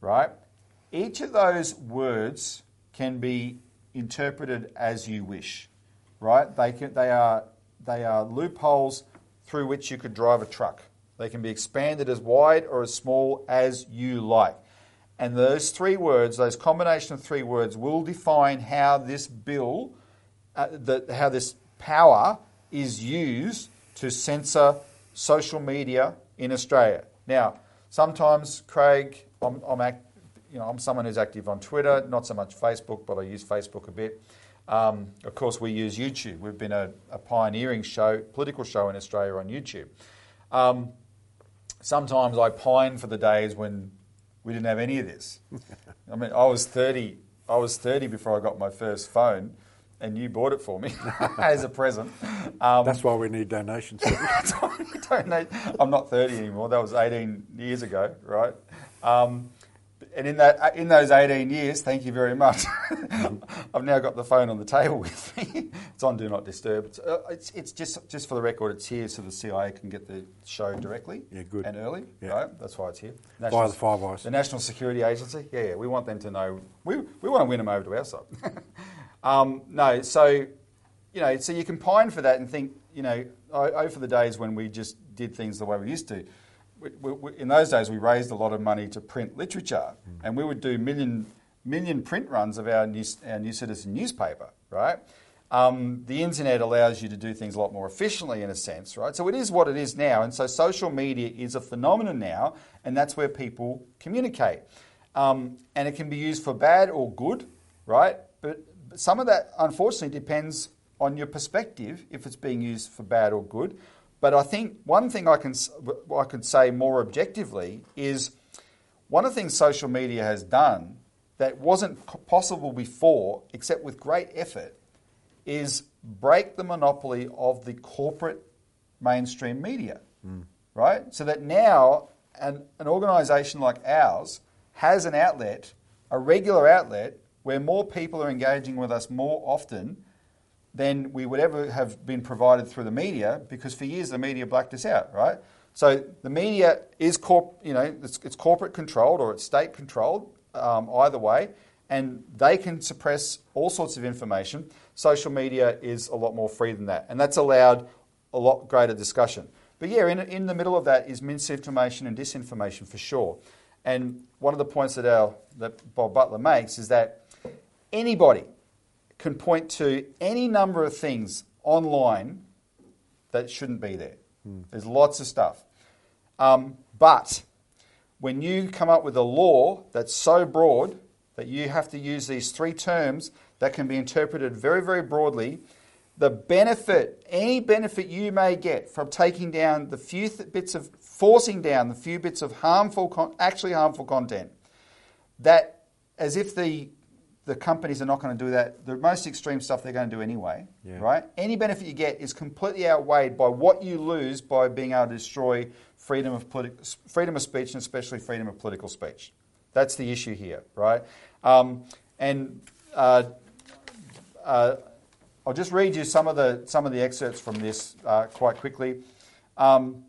Right? Each of those words can be interpreted as you wish. Right? They, can, they, are, they are loopholes through which you could drive a truck. They can be expanded as wide or as small as you like. And those three words, those combination of three words, will define how this bill, uh, the, how this power is used to censor social media in Australia. Now, sometimes, Craig, I'm, I'm, act, you know, I'm someone who's active on Twitter, not so much Facebook, but I use Facebook a bit. Um, of course, we use YouTube. We've been a, a pioneering show, political show in Australia on YouTube. Um, sometimes I pine for the days when we didn't have any of this. I mean, I was 30. I was 30 before I got my first phone, and you bought it for me as a present. Um, That's why we need donations. don't know. I'm not 30 anymore. That was 18 years ago, right? And in that, in those 18 years, thank you very much. I've now got the phone on the table with me. it's on Do Not Disturb. It's, uh, it's, it's just just for the record. It's here so the CIA can get the show directly. Yeah, good. And early, Yeah. right? That's why it's here. Via the Five Eyes. The National Security Agency. Yeah, yeah. We want them to know. We, we want to win them over to our side. um, no, so you know, so you can pine for that and think, you know, for the days when we just did things the way we used to. We, we, in those days, we raised a lot of money to print literature, and we would do million million print runs of our new, our New Citizen newspaper, right? Um, the internet allows you to do things a lot more efficiently, in a sense, right? So it is what it is now, and so social media is a phenomenon now, and that's where people communicate, um, and it can be used for bad or good, right? But, but some of that, unfortunately, depends on your perspective if it's being used for bad or good. But I think one thing I can I could say more objectively is one of the things social media has done that wasn't possible before, except with great effort, is break the monopoly of the corporate mainstream media, hmm. right? So that now an, an organisation like ours has an outlet, a regular outlet, where more people are engaging with us more often than we would ever have been provided through the media because for years the media blacked us out, right? So the media is corp, you know, it's, it's corporate controlled or it's state controlled, um, either way, and they can suppress all sorts of information. Social media is a lot more free than that, and that's allowed a lot greater discussion. But yeah, in, in the middle of that is misinformation and disinformation for sure. And one of the points that our that Bob Butler makes is that anybody can point to any number of things online that shouldn't be there. There's lots of stuff. Um, but when you come up with a law that's so broad that you have to use these three terms that can be interpreted very, very broadly, the benefit, any benefit you may get from taking down the few th- bits of, forcing down the few bits of harmful, con- actually harmful content, that as if the the companies are not going to do that. The most extreme stuff they're going to do anyway, Yeah. right? Any benefit you get is completely outweighed by what you lose by being able to destroy freedom of politi- freedom of speech and especially freedom of political speech. That's the issue here, right? Um, and uh, uh, I'll just read you some of the some of the excerpts from this uh, quite quickly. Um,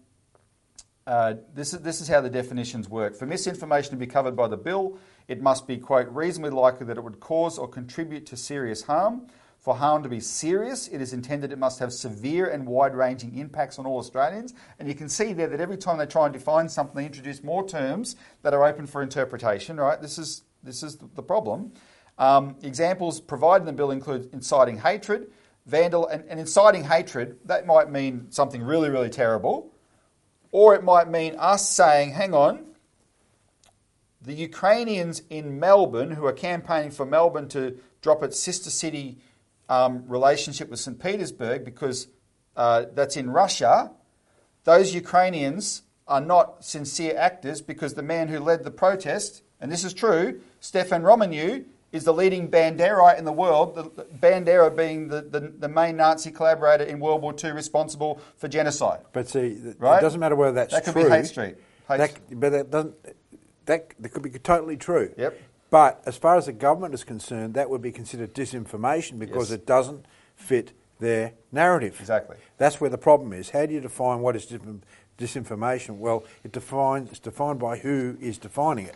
uh, this, is, this is how the definitions work. For misinformation to be covered by the bill, it must be, quote, reasonably likely that it would cause or contribute to serious harm. For harm to be serious, it is intended it must have severe and wide ranging impacts on all Australians. And you can see there that every time they try and define something, they introduce more terms that are open for interpretation, right? This is, this is the problem. Um, examples provided in the bill include inciting hatred, vandal, and, and inciting hatred, that might mean something really, really terrible. Or it might mean us saying, hang on, the Ukrainians in Melbourne who are campaigning for Melbourne to drop its sister city um, relationship with St. Petersburg because uh, that's in Russia, those Ukrainians are not sincere actors because the man who led the protest, and this is true, Stefan Romaniw, is the leading Banderite in the world, the, the Bandera being the, the, the main Nazi collaborator in World War II responsible for genocide. But see, Right? it doesn't matter whether that's That could true. be hate street. Hate That, street. but that doesn't. That, that could be totally true. Yep. But as far as the government is concerned, that would be considered disinformation because Yes. it doesn't fit their narrative. Exactly. That's where the problem is. How do you define what is dis- disinformation? Well, it defines it's defined by who is defining it.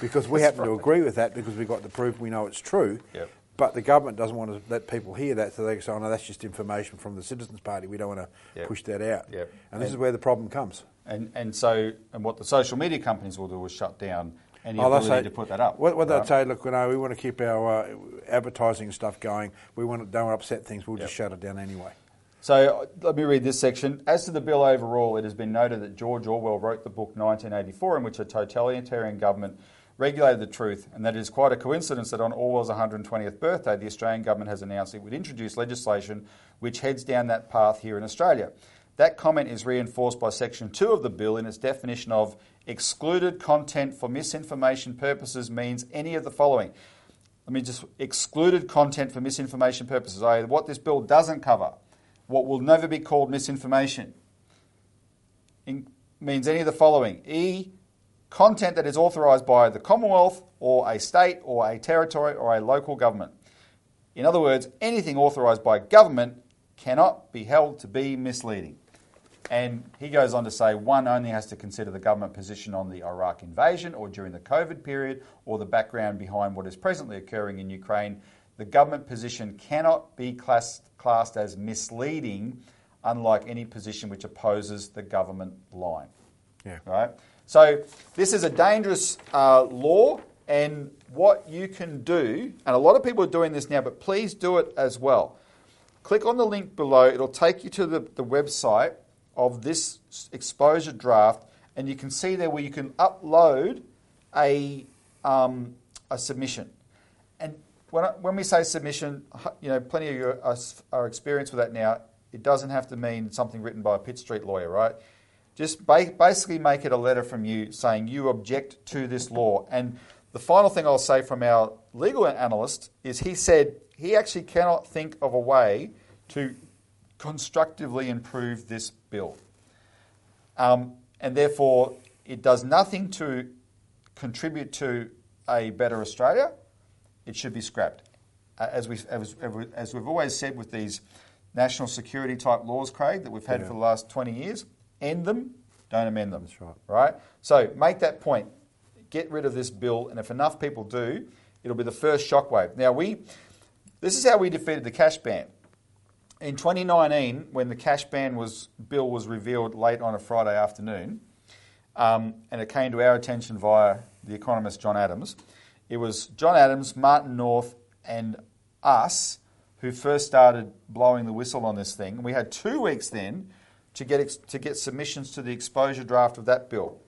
Because we happen to agree with that because we've got the proof we know it's true. Yep. But the government doesn't want to let people hear that, so they can say, "Oh no, that's just information from the Citizens Party. We don't want to Yep. push that out." Yep. And this And- is where the problem comes. And, and so, and what the social media companies will do is shut down any Oh, ability say- to put that up. What, what they'll say, look, you know, we want to keep our uh, advertising stuff going. We want to, don't want to upset things. We'll just shut it down anyway. So uh, let me read this section. As to the bill overall, it has been noted that George Orwell wrote the book 1984, in which a totalitarian government regulated the truth, and that it is quite a coincidence that on Orwell's 120th birthday, the Australian government has announced it would introduce legislation which heads down that path here in Australia. That comment is reinforced by Section 2 of the bill in its definition of excluded content for misinformation purposes means any of the following. Let me just excluded content for misinformation purposes. i.e., what this bill doesn't cover, what will never be called misinformation, in, means any of the following. E, content that is authorised by the Commonwealth or a state or a territory or a local government. In other words, anything authorised by government cannot be held to be misleading. And he goes on to say one only has to consider the government position on the Iraq invasion or during the COVID period or the background behind what is presently occurring in Ukraine. The government position cannot be classed, classed as misleading, unlike any position which opposes the government line. Yeah. Right? So this is a dangerous uh, law, and what you can do, and a lot of people are doing this now, but please do it as well. Click on the link below, it'll take you to the, the website of this exposure draft, and you can see there where you can upload a, um, a submission. And when, I, when we say submission, you know, plenty of you are, are experienced with that now. It doesn't have to mean something written by a Pitt Street lawyer, right? Just ba- basically make it a letter from you saying you object to this law. And the final thing I'll say from our legal analyst is he said he actually cannot think of a way to constructively improve this bill. Um, and therefore, it does nothing to contribute to a better Australia. It should be scrapped. As, we, as, as we've always said with these national security type laws, Craig, that we've had yeah. for the last 20 years, end them, don't amend them. That's right. Right? So make that point. Get rid of this bill, and if enough people do, it'll be the first shockwave. Now, we, this is how we defeated the cash ban in 2019, when the cash ban was bill was revealed late on a Friday afternoon, um, and it came to our attention via the economist John Adams, it was John Adams, Martin North, and us who first started blowing the whistle on this thing. We had two weeks then to get ex- to get submissions to the exposure draft of that bill.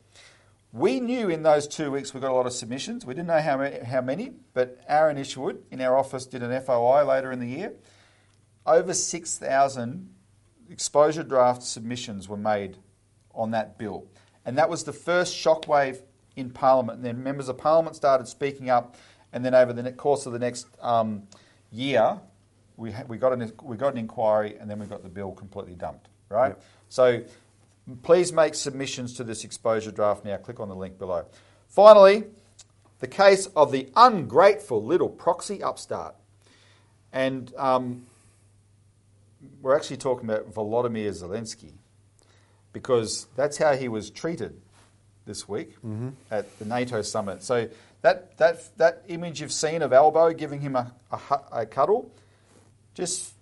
We knew in those two weeks we got a lot of submissions. We didn't know how many, how many but Aaron Isherwood in our office did an FOI later in the year over 6,000 exposure draft submissions were made on that bill. And that was the first shockwave in Parliament. And then members of Parliament started speaking up, and then over the course of the next um, year, we, ha- we, got an, we got an inquiry, and then we got the bill completely dumped, right? Yep. So please make submissions to this exposure draft now. Click on the link below. Finally, the case of the ungrateful little proxy upstart. And um, we're actually talking about Volodymyr Zelensky because that's how he was treated this week mm-hmm. at the NATO summit. So that, that, that image you've seen of Albo giving him a, a, a cuddle, just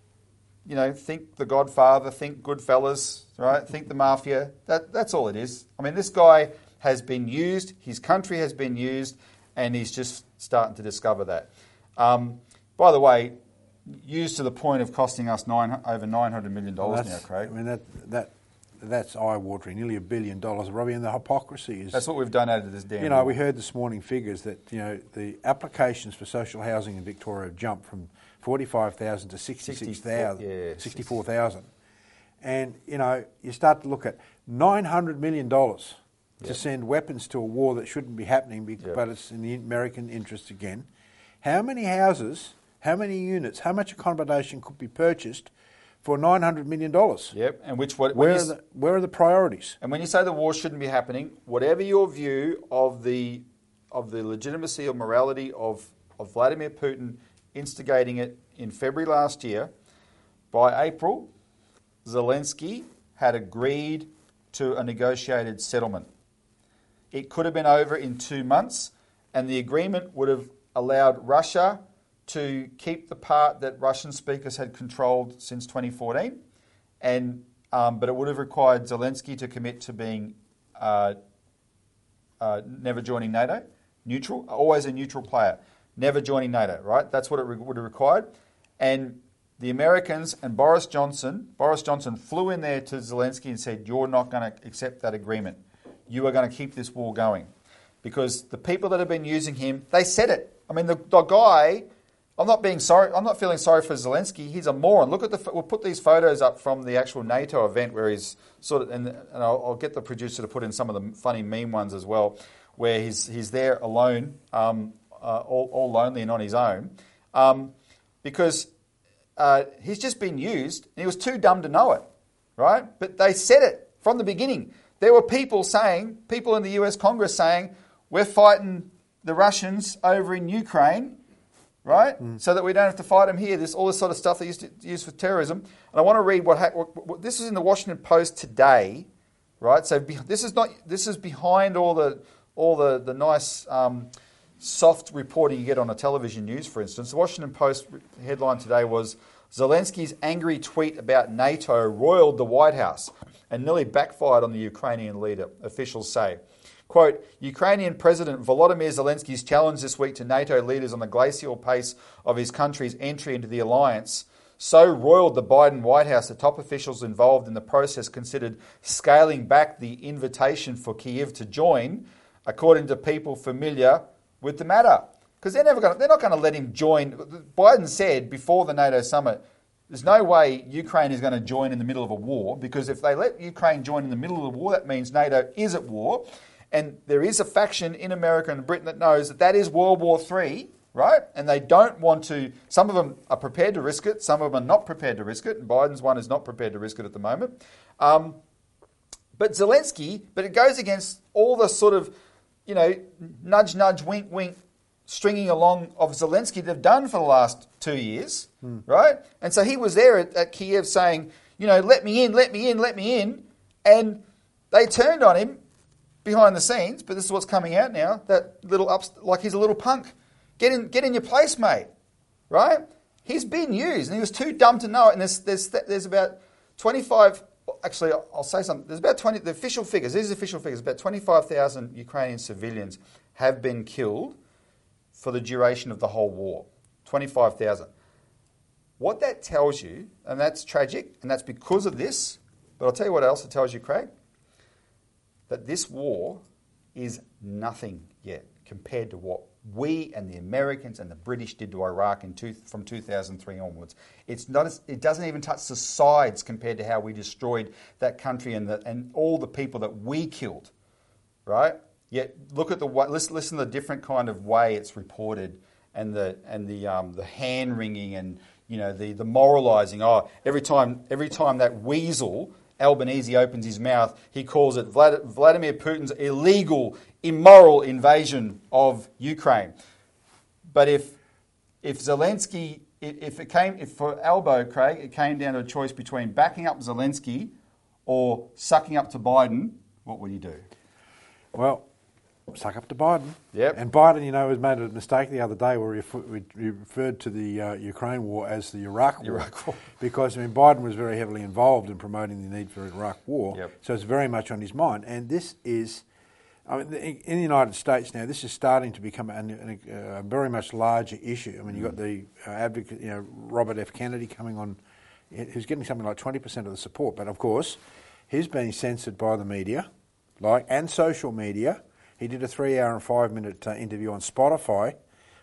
you know, think the Godfather, think Goodfellas, right? Think the mafia. That, that's all it is. I mean, this guy has been used, his country has been used, and he's just starting to discover that. Um, by the way, used to the point of costing us nine, over $900 million well, now, Craig. I mean, that, that, that's eye-watering, nearly a billion dollars, Robbie, and the hypocrisy is... That's what we've done out of this damn You know, we heard this morning figures that, you know, the applications for social housing in Victoria have jumped from 45,000 to 66,000, yeah, 64,000. And, you know, you start to look at $900 million to send weapons to a war that shouldn't be happening, but yep. it's in the American interest again. How many houses how many units, how much accommodation could be purchased for $900 million? Yep, and which what, where, are the, where are the priorities? And when you say the war shouldn't be happening, whatever your view of the, of the legitimacy or morality of, of Vladimir Putin instigating it in February last year, by April, Zelensky had agreed to a negotiated settlement. It could have been over in two months, and the agreement would have allowed Russia to keep the part that Russian speakers had controlled since 2014, and um, but it would have required Zelensky to commit to being uh, uh, never joining NATO, neutral, always a neutral player, never joining NATO. Right, that's what it re- would have required, and the Americans and Boris Johnson, Boris Johnson flew in there to Zelensky and said, "You're not going to accept that agreement. You are going to keep this war going." Because the people that have been using him, they said it. I mean, the, the guy I'm not being sorry. I'm not feeling sorry for Zelensky. He's a moron. Look at the. We'll put these photos up from the actual NATO event where he's sort of, and, and I'll, I'll get the producer to put in some of the funny meme ones as well, where he's he's there alone, um, uh, all, all lonely and on his own, um, because uh, he's just been used and he was too dumb to know it, right? But they said it from the beginning. There were people saying, people in the US Congress saying, we're fighting the Russians over in Ukraine right? Mm. So that we don't have to fight them here. This all this sort of stuff they used to use for terrorism. And I want to read what, ha- what, what this is in the Washington Post today, right? So be, this is not this is behind all the all the the nice. Um, Soft reporting you get on a television news, for instance. The Washington Post headline today was Zelensky's angry tweet about NATO roiled the White House and nearly backfired on the Ukrainian leader, officials say. Quote, Ukrainian President Volodymyr Zelensky's challenge this week to NATO leaders on the glacial pace of his country's entry into the alliance so roiled the Biden White House that top officials involved in the process considered scaling back the invitation for Kiev to join, according to people familiar with the matter. Because they're never going they're not going to let him join. Biden said before the NATO summit, there's no way Ukraine is going to join in the middle of a war because if they let Ukraine join in the middle of the war, that means NATO is at war. And there is a faction in America and Britain that knows that that is World War III, right? And they don't want to, some of them are prepared to risk it, some of them are not prepared to risk it, and Biden's one is not prepared to risk it at the moment. Um, but Zelensky, but it goes against all the sort of, you know, nudge, nudge, wink, wink, stringing along of Zelensky they've done for the last two years, right? And so he was there at, at Kiev saying, you know, let me in, let me in, let me in. And they turned on him behind the scenes, but this is what's coming out now. That little ups, like he's a little punk. Get in, get in your place, mate. Right? He's been used, and he was too dumb to know it. And there's there's there's about 25. Actually, I'll say something. There's about 20. The official figures. These are official figures. About 25,000 Ukrainian civilians have been killed for the duration of the whole war. 25,000. What that tells you, and that's tragic, and that's because of this. But I'll tell you what else it tells you, Craig that this war is nothing yet compared to what we and the Americans and the British did to Iraq two, from 2003 onwards. It's not, it doesn't even touch the sides compared to how we destroyed that country and, the, and all the people that we killed, right? Yet look at the way, listen, listen to the different kind of way it's reported and the, and the, um, the hand wringing and you know, the, the moralising. Oh, every time, every time that weasel Albanese opens his mouth, he calls it Vladimir Putin's illegal, immoral invasion of Ukraine. But if if Zelensky, if it came, if for Albo Craig, it came down to a choice between backing up Zelensky or sucking up to Biden, what would he do? Well, suck up to Biden. Yep. And Biden, you know, has made a mistake the other day where he we referred to the uh, Ukraine war as the Iraq war. Iraq war. Because, I mean, Biden was very heavily involved in promoting the need for Iraq war. Yep. So it's very much on his mind. And this is, I mean, in in the United States now, this is starting to become an, an, a very much larger issue. I mean, you've got the uh, advocate, you know, Robert F. Kennedy coming on, who's getting something like 20% of the support. But of course, he's being censored by the media, like, and social media. He did a three hour and five minute uh, interview on Spotify,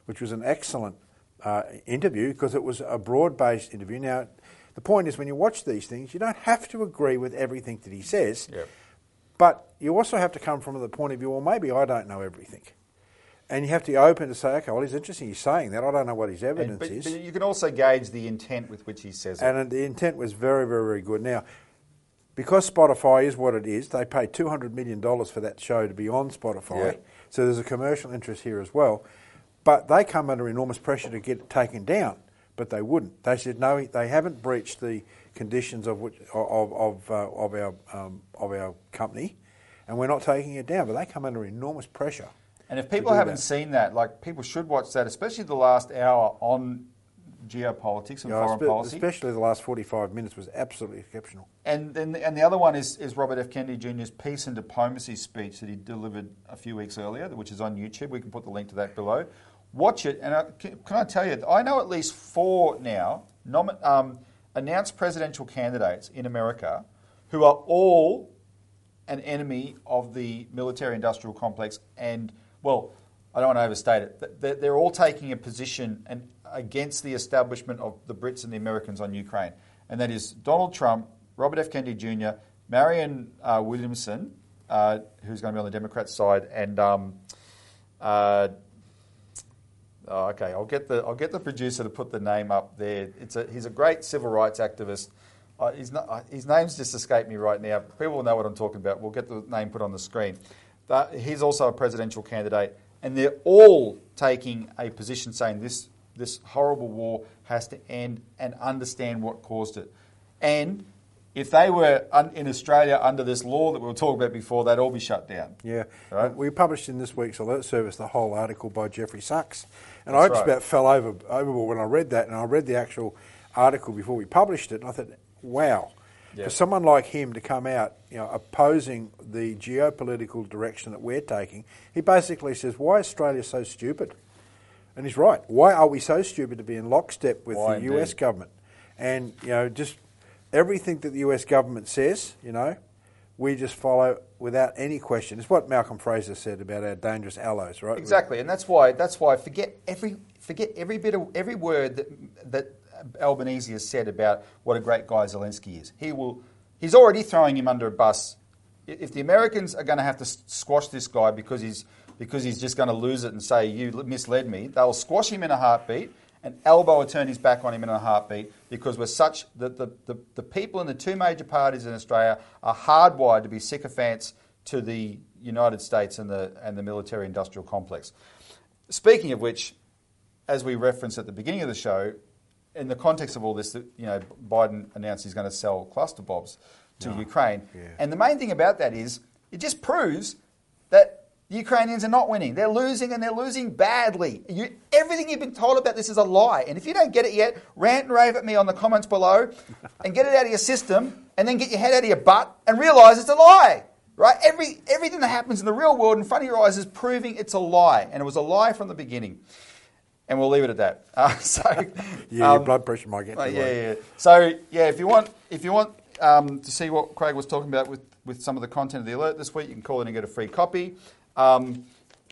which was an excellent uh, interview because it was a broad based interview. Now, the point is when you watch these things, you don't have to agree with everything that he says, Yep. but you also have to come from the point of view, well, maybe I don't know everything. And you have to be open to say, okay, well, it's interesting he's saying that. I don't know what his evidence And, but, is. but you can also gauge the intent with which he says it. And the intent was very, very, very good. Now, because Spotify is what it is, they paid $200 million for that show to be on Spotify. Yeah. So there's a commercial interest here as well. But they come under enormous pressure to get it taken down, but they wouldn't. They said, no, they haven't breached the conditions of, which, of, of, uh, of, our, um, of our company, and we're not taking it down. But they come under enormous pressure. And if people haven't that. seen that, like people should watch that, especially the last hour on geopolitics and know, foreign espe- policy. especially the last 45 minutes was absolutely exceptional. And then and the other one is, is Robert F. Kennedy Jr.'s peace and diplomacy speech that he delivered a few weeks earlier, which is on YouTube. We can put the link to that below. Watch it, and I, can, can I tell you, I know at least four now nomi- um, announced presidential candidates in America who are all an enemy of the military-industrial complex, and well, I don't want to overstate it. They're, they're all taking a position, and against the establishment of the Brits and the Americans on Ukraine, and that is Donald Trump, Robert F. Kennedy Jr., Marianne uh, Williamson, uh, who's going to be on the Democrat side, and um, uh, oh, okay, I'll get the I'll get the producer to put the name up there. It's a, he's a great civil rights activist. Uh, not, uh, his name's just escaped me right now. People will know what I'm talking about. We'll get the name put on the screen. But he's also a presidential candidate, and they're all taking a position saying this this horrible war has to end and understand what caused it. And if they were un- in Australia under this law that we were talking about before, they'd all be shut down. Yeah. Right. We published in this week's alert service the whole article by Jeffrey Sachs. And That's I just right. about fell over overboard when I read that, and I read the actual article before we published it, and I thought, wow. Yeah. For someone like him to come out, you know, opposing the geopolitical direction that we're taking, he basically says, "Why is Australia so stupid?" And he's right. Why are we so stupid to be in lockstep with Why the US government? And you know, just everything that the US government says, you know, we just follow without any question. It's what Malcolm Fraser said about our dangerous allies, right? Exactly, and that's why that's why forget every forget every bit of every word that that Albanese has said about what a great guy Zelensky is. He will. He's already throwing him under a bus. If the Americans are going to have to squash this guy because he's because he's just going to lose it and say you misled me, they'll squash him in a heartbeat and elbow or turn his back on him in a heartbeat because we're such that the, the, the people in the two major parties in Australia are hardwired to be sycophants to the United States and the and the military industrial complex. Speaking of which, as we referenced at the beginning of the show, in the context of all this, that, you know, Biden announced he's going to sell cluster bombs to ah, Ukraine, yeah. and the main thing about that is it just proves that the Ukrainians are not winning. They're losing, and they're losing badly. You, everything you've been told about this is a lie. And if you don't get it yet, rant and rave at me on the comments below, and get it out of your system, and then get your head out of your butt and realise it's a lie. Right? Every everything that happens in the real world in front of your eyes is proving it's a lie, and it was a lie from the beginning. And we'll leave it at that. Uh, so, Yeah, your um, blood pressure might get uh, yeah, yeah. So yeah, if you want, if you want um, to see what Craig was talking about with, with some of the content of the alert this week, you can call in and get a free copy. Um,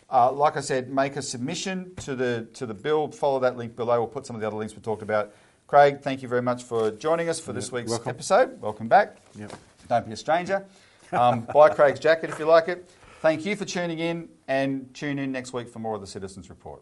uh, like I said, make a submission to the to the bill. Follow that link below. We'll put some of the other links we talked about. Craig, thank you very much for joining us for this week's welcome. episode. Welcome back. Yep. Don't be a stranger. Um, buy Craig's jacket if you like it. Thank you for tuning in, and tune in next week for more of the Citizens Report.